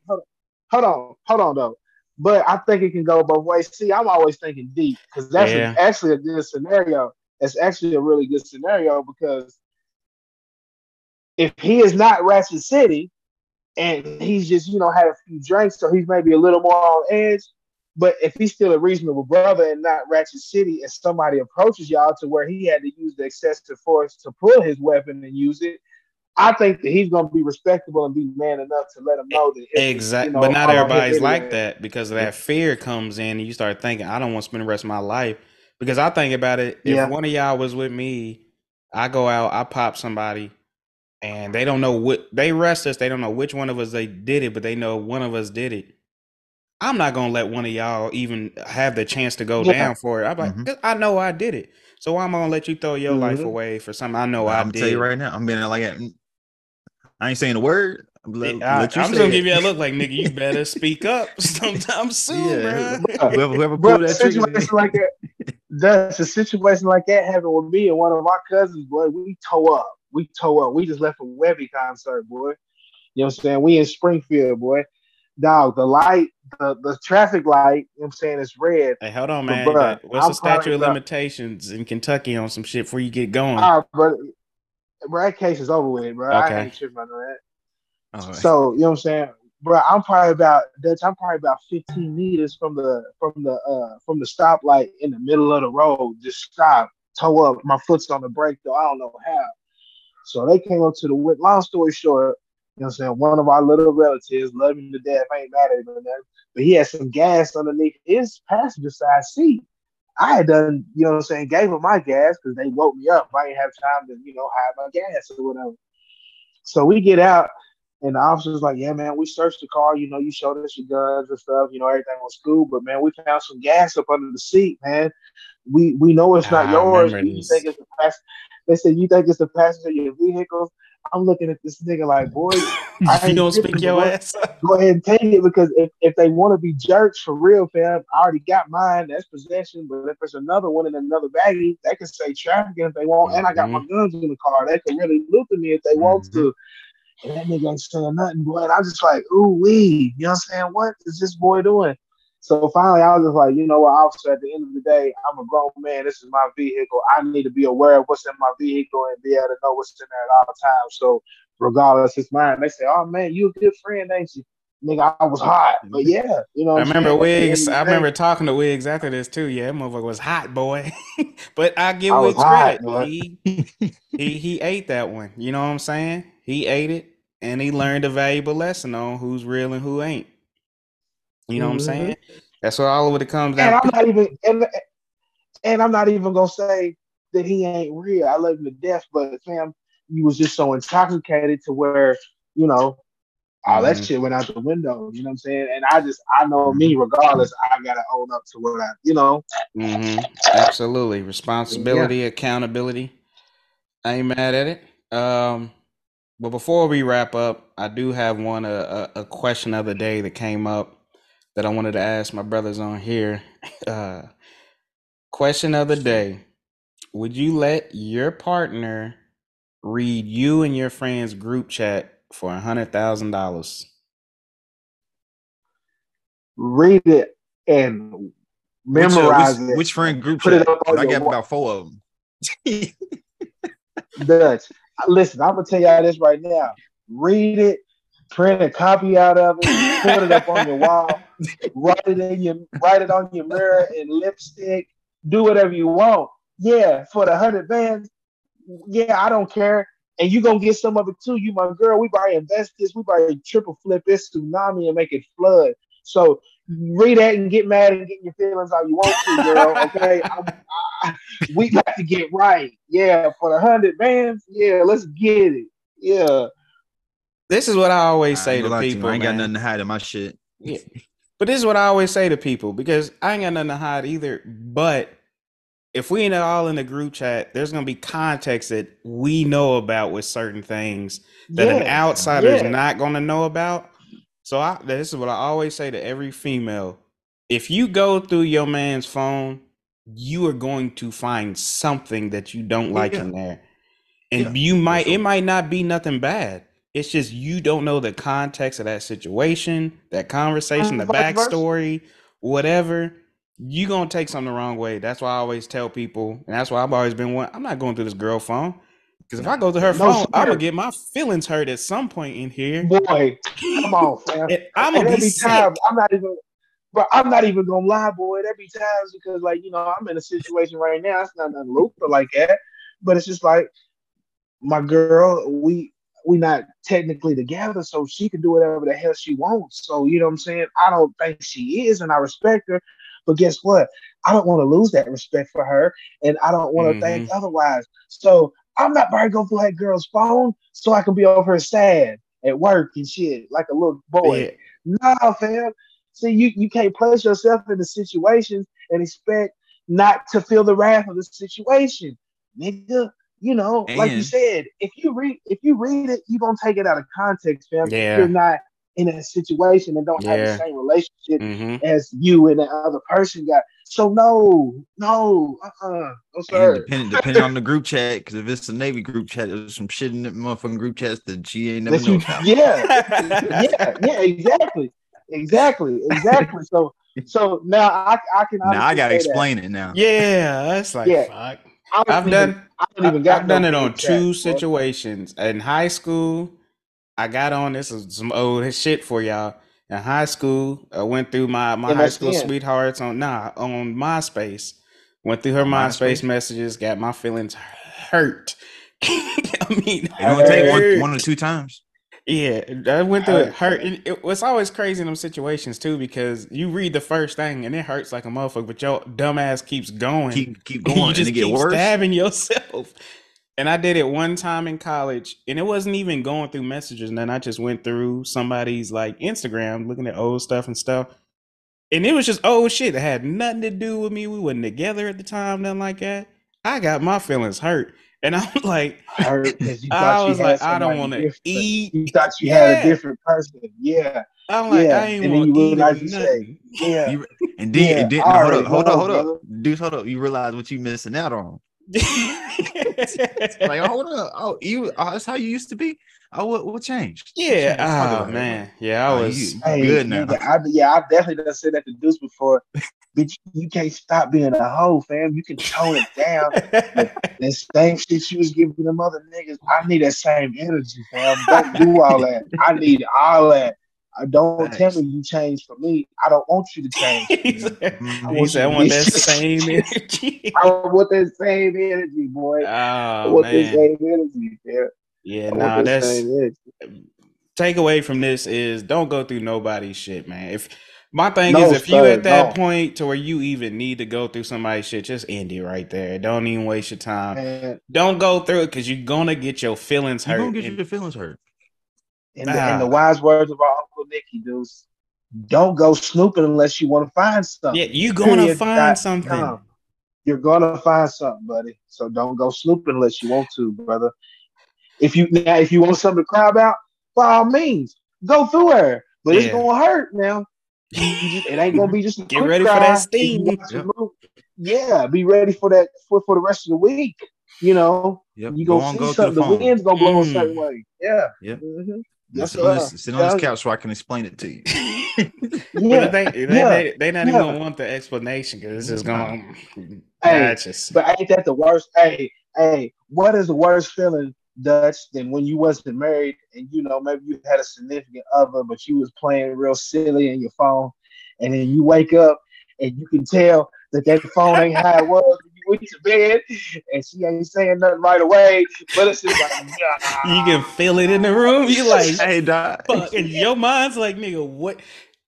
hold on, hold on, hold on, though. But I think it can go both ways. See, I'm always thinking deep because that's Yeah. actually a good scenario. It's actually a really good scenario because if he is not Ratchet City and he's just, you know, had a few drinks, so he's maybe a little more on edge. But if he's still a reasonable brother and not Ratchet City, and somebody approaches y'all to where he had to use the excessive force to pull his weapon and use it, I think that he's going to be respectable and be man enough to let him know that. Exactly, you know, but not all of his everybody's like that because of that fear comes in, and you start thinking, I don't want to spend the rest of my life Because I think about it, if Yeah. one of y'all was with me, I go out, I pop somebody, and they don't know what they arrest us. They don't know which one of us they did it, but they know one of us did it. I'm not gonna let one of y'all even have the chance to go Yeah. down for it. I'm like, Mhm. 'cause I know I did it, so why am I gonna let you throw your life Mhm. away for something I know I did? I'm did? tell you right now. I'm being like. I ain't saying a word. Let, I, let you am just gonna it. give you a look like nigga. You better speak up sometime soon, Yeah. bruh. Whoever, whoever Bro, pulled that situation like that, that's a situation like that happened with me and one of my cousins, boy. We toe up. We toe up. We just left a Webbie concert, boy. You know what I'm saying? We in Springfield, boy. Dog, the light, the, the traffic light, you know what I'm saying, it's red. Hey, hold on, But, man. bruh, That- What's I'm the statute of limitations in Kentucky on some shit before you get going? Ah, but bro, that case is over with, bro. I Okay. ain't tripping on that. All right. So, you know what I'm saying? Bro, I'm probably about Dutch, I'm probably about 15 meters from the from the uh from the stoplight in the middle of the road. Just stop, toe up. My foot's on the brake though. I don't know how. So they came up to the wi- long story short, you know what I'm saying? One of our little relatives, love him to death, ain't mad at him or nothing, but he had some gas underneath his passenger side seat. I had done, you know what I'm saying, gave him my gas because they woke me up. I didn't have time to, you know, hide my gas or whatever. So we get out, and the officer's like, "Yeah, man, we searched the car. You know, you showed us your guns and stuff. You know, everything was cool, but man, we found some gas up under the seat, man. We we know it's not I yours. You this. think it's the pass? They said you think it's the passenger of your vehicle. I'm looking at this nigga like, boy, I you ain't don't speak your bro. ass. go ahead and take it because if, if they want to be jerks for real, fam, I already got mine. That's possession. But if there's another one in another baggie, they can say trafficking if they want. And I got my Mm-hmm. guns in the car. They can really look at me if they want to. And that nigga ain't saying nothing, boy. And I'm just like, ooh, wee. You know what I'm saying? What is this boy doing? So finally, I was just like, you know what, officer, at the end of the day, I'm a grown man. This is my vehicle. I need to be aware of what's in my vehicle and be able to know what's in there at all times. So regardless, it's mine. They say, oh, man, you a good friend, ain't you? Nigga, I was hot. But mm-hmm. yeah, you know I remember saying? At the end Wigz. I remember talking to Wigz after this too. Yeah, that motherfucker was hot, boy. but I give I Wigz hot, credit. He he he ate that one. You know what I'm saying? He ate it and he learned a valuable lesson on who's real and who ain't. You know what I'm Mhm. saying? That's what all of it comes down. And. I'm not even and, and I'm not even gonna say that he ain't real. I love him to death, but fam, you was just so intoxicated to where, you know, all that Mhm. shit went out the window. You know what I'm saying? And I just I know me, regardless, I gotta own up to what I you know. hmm Absolutely. Responsibility, accountability. I ain't mad at it. Um, but before we wrap up, I do have one a, a, a question of the day that came up that I wanted to ask my brothers on here. Uh, question of the day: Would you let your partner read you and your friends' group chat for a hundred thousand dollars? Read it and Which, uh, memorize which, it. which friend group Put it chat? on I got wall. about four of them. Dutch. Listen, I'm gonna tell y'all this right now. Read it, print a copy out of it, put it up on your wall, write it in your write it on your mirror in lipstick, do whatever you want. Yeah, for the hundred bands, yeah, I don't care. And you gonna get some of it too. You my girl, we probably invest this, we probably triple flip this tsunami and make it flood. So read that and get mad and get your feelings how you want to, girl. Okay. I, we got to get right. Yeah, for the hundred bands, yeah, let's get it. Yeah. This is what I always I say ain't to gonna lie to you, people. I ain't got nothing to hide in my shit. Yeah. But this is what I always say to people because I ain't got nothing to hide either. But if we ain't all in the group chat, there's gonna be context that we know about with certain things that an Yes, outsider is not gonna know about. So I this is what I always say to every female. If you go through your man's phone, you are going to find something that you don't like Yeah. in there. And Yeah, you might sure. it might not be nothing bad. It's just you don't know the context of that situation, that conversation, mm, the vice versa. backstory, whatever. You're gonna take something the wrong way. That's why I always tell people, and that's why I've always been one. I'm not going through this girl phone because if I go to her No, phone, I'm gonna get my feelings hurt at some point in here. Boy, come on, fam. I'm and gonna be every sick. time I'm not even but I'm not even gonna lie, boy. Every time because like you know I'm in a situation right now. It's not nothing lucrative like that, but it's just like my girl. We we not technically together, so she can do whatever the hell she wants. So you know what I'm saying. I don't think she is, and I respect her. But guess what? I don't want to lose that respect for her, and I don't want to mm-hmm. think otherwise. So I'm not about to go through that girl's phone so I can be over her sad at work and shit like a little boy. Yeah. Nah, fam. See, you, you can't place yourself in the situations and expect not to feel the wrath of the situation. Nigga, you know, and, like you said, if you read if you read it, you're gonna take it out of context, fam. Yeah. You're not in a situation and don't yeah. have the same relationship mm-hmm. as you and the other person got. So no, no, uh, uh no sir. Depending, depending on the group chat, because if it's a Navy group chat, there's some shit in the motherfucking group chats that she ain't never know about. Yeah, yeah, yeah, exactly, exactly, exactly. So, so now I, I can. Now I gotta explain that. it now. Yeah, that's like yeah. fuck. I've done. I've, I've done it on two chat, situations in high school I got on this is some old shit for y'all. In high school, I went through my my high school sweethearts on nah on MySpace. Went through her MySpace, MySpace messages, got my feelings hurt. I mean, it only take one, one or two times. Yeah, I went through it. Hurt. It, was always crazy in them situations too because you read the first thing and it hurts like a motherfucker, but your dumbass keeps going. Keep keep going. you just and it keep get worse. stabbing yourself. And I did it one time in college, and it wasn't even going through messages. And then I just went through somebody's like Instagram, looking at old stuff and stuff. And it was just old shit that had nothing to do with me. We weren't together at the time, nothing like that. I got my feelings hurt. And I'm like, hurt I was like, I don't want to eat. You thought you yeah. had a different person. Yeah. I'm like, yeah. I ain't want to eat nothing. Say, yeah. You, and then, yeah. and then hold up, hold up, hold up. Dude, hold up. You realize what you're missing out on like, hold up. Oh, you oh, that's how you used to be. Oh, what, what changed? Yeah. oh man. Yeah, I was hey, good now. Yeah, I, yeah, I've definitely done said that to Deuce before. Bitch, you can't stop being a hoe, fam. You can tone it down. that same shit you was giving them other niggas. I need that same energy, fam. Don't do all that. I need all that. I don't tell me you change for me. I don't want you to change. he said, I want, said, I want that same energy. I want that same energy, boy. Oh, I want man. that same energy. Yeah, yeah nah, that's take away from this is don't go through nobody's shit, man. If my thing no, is if sir, you at that no. point to where you even need to go through somebody's shit, just end it right there. Don't even waste your time. Man. Don't go through it because you're gonna get your feelings hurt. You're gonna get your feelings hurt. In, the, in the wise words of our Uncle Nicky, dudes, don't go snooping unless you want to find something. Yeah, you're gonna Period. find something. You're gonna find something, buddy. So don't go snooping unless you want to, brother. If you now, if you want something to cry about, by all means, go through her. But yeah. it's gonna hurt now. It ain't gonna be just get ready for that steam. Yep. Yeah, be ready for that for, for the rest of the week. You know, yep. you gonna go see something. The, the, wind's gonna blow mm. a certain way. Yeah. Yeah. Mm-hmm. Yes, uh, sit, on this, sit on this couch so I can explain it to you. yeah, they, they, yeah. they, they not yeah. even gonna want the explanation because it's just gonna. Hey, but ain't that the worst? Hey, hey, what is the worst feeling, Dutch, than when you wasn't married and you know maybe you had a significant other, but you was playing real silly in your phone, and then you wake up and you can tell that that phone ain't how it was went to bed and she ain't saying nothing right away. But it's just like, nah. you can feel it in the room. You like, hey, dog. and your mind's like, nigga, what?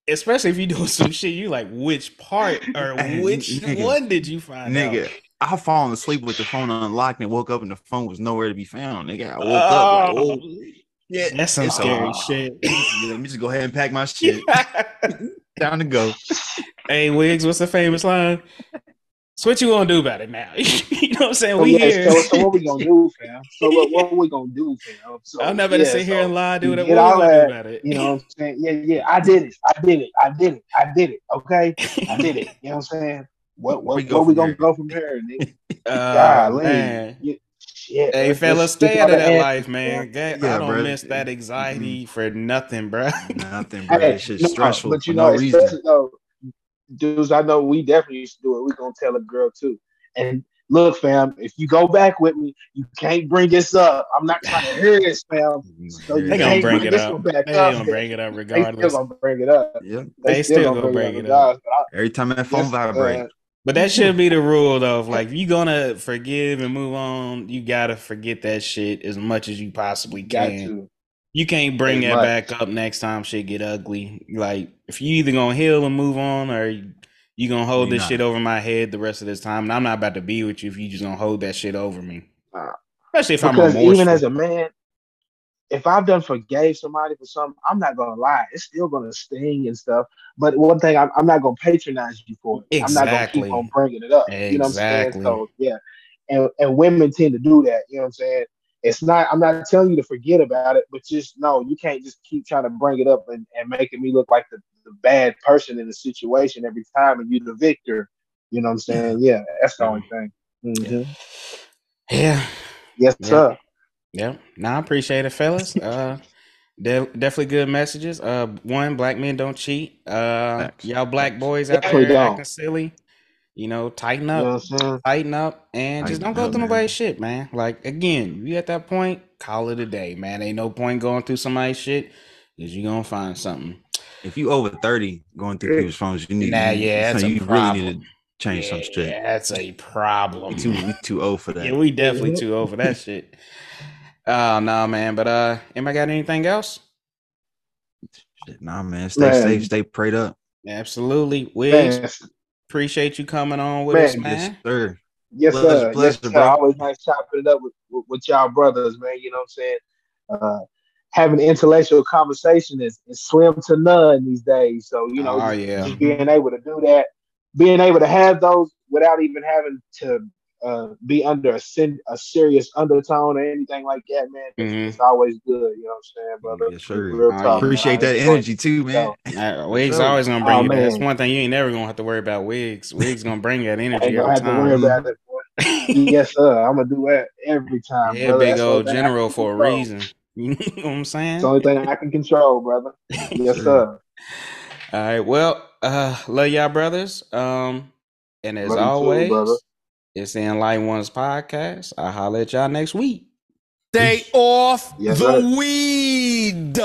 Especially if you doing some shit, you like, which part or which nigga, one did you find nigga, out? I fallen asleep with the phone unlocked and woke up and the phone was nowhere to be found. Nigga, I woke oh. up like, oh. Yeah, that's some scary shit. Yeah, let me just go ahead and pack my shit. Down to go. Hey, Wigz, what's the famous line? So what you gonna do about it now? you know what I'm saying? We here. So, so, what we gonna do, fam? So what, what we gonna do, fam? So, I'm not gonna yeah, sit here and lie, do whatever. What we gonna do about it? You know what I'm saying? Yeah, yeah. I did it. I did it. I did it. I did it. Okay, I did it. You know what I'm saying? What what, we, go we gonna go from here? Nigga? Uh, God, man. Yeah. Shit, hey, fellas, stay out of that life, man. Yeah, I don't bro. miss that anxiety mm-hmm. for nothing, bro. nothing, bro. Hey, it's just no, stressful but you know, no reason. Though, dudes, I know we definitely used to do it. We're gonna tell a girl too. And look, fam, if you go back with me, you can't bring this up. I'm not trying to hear this, fam. So they gonna bring, it up. They gonna bring it up regardless. They still gonna bring it up. Yeah, they, they still, still gonna, bring, bring it up. up. Every time that phone vibrates. But that should be the rule, though. If, like, you gonna forgive and move on, you gotta forget that shit as much as you possibly can. You can't bring that back up next time shit get ugly. Like, if you either gonna heal and move on, or You gonna hold this not. shit over my head the rest of this time, and I'm not about to be with you if you just gonna hold that shit over me. Uh, Especially if because I'm even as a man, if I've done forgave somebody for something, I'm not gonna lie. It's still gonna sting and stuff. But one thing, I'm, I'm not gonna patronize you for it. Exactly. I'm not gonna keep on bringing it up. Exactly. You know what I'm saying? So yeah, and and women tend to do that. You know what I'm saying? It's not. I'm not telling you to forget about it, but just no, you can't just keep trying to bring it up and, and making me look like the, the bad person in the situation every time, and you the victor. You know what I'm saying? Yeah, that's the only thing. Mm-hmm. Yeah. Yes, yeah. sir. Yeah. Now I appreciate it, fellas. Uh, de- definitely good messages. Uh, one, black men don't cheat. Uh, y'all black boys out there don't. acting silly. You know, tighten up, you tighten up, and tighten just don't go up, through nobody's shit, man. Like again, you at that point, call it a day, man. Ain't no point going through somebody's shit because you gonna find something. If you over thirty going through people's phones, you need. Nah, yeah, that's you really need to change yeah, some shit. That's a problem. We too, we too old for that. Yeah, we definitely too old for that shit. Oh no, man. But uh, am I got anything else? Shit, nah, man. Stay man. safe. Stay prayed up. Absolutely, Wigz. Man. Appreciate you coming on with man, us, man. Yes, sir. Yes, pleasure, sir. Pleasure, yes, sir. Always nice chopping it up with, with, with, y'all brothers, man. You know what I'm saying? Uh, having intellectual conversation is, is slim to none these days. So, you know, oh, yeah. just being able to do that, being able to have those without even having to uh, be under a, sin- a serious undertone or anything like that, man, mm-hmm. it's always good. You know what I'm saying, brother? Yes, sure. I appreciate that energy too, man. Uh, Wigz always gonna bring oh, you. Man. That's one thing you ain't never gonna have to worry about. Wigz, Wigz gonna bring that energy every have time. To worry about it, yes, sir. I'm gonna do that every time. Yeah, brother. big That's old general for a reason. You know what I'm saying? It's the only thing I can control, brother. Yes, sir. All right. Well, uh, love y'all, brothers. Um, and as love always, too, it's the Enlightened Ones podcast. I'll holler at y'all next week. Stay off yes, the sir. weed.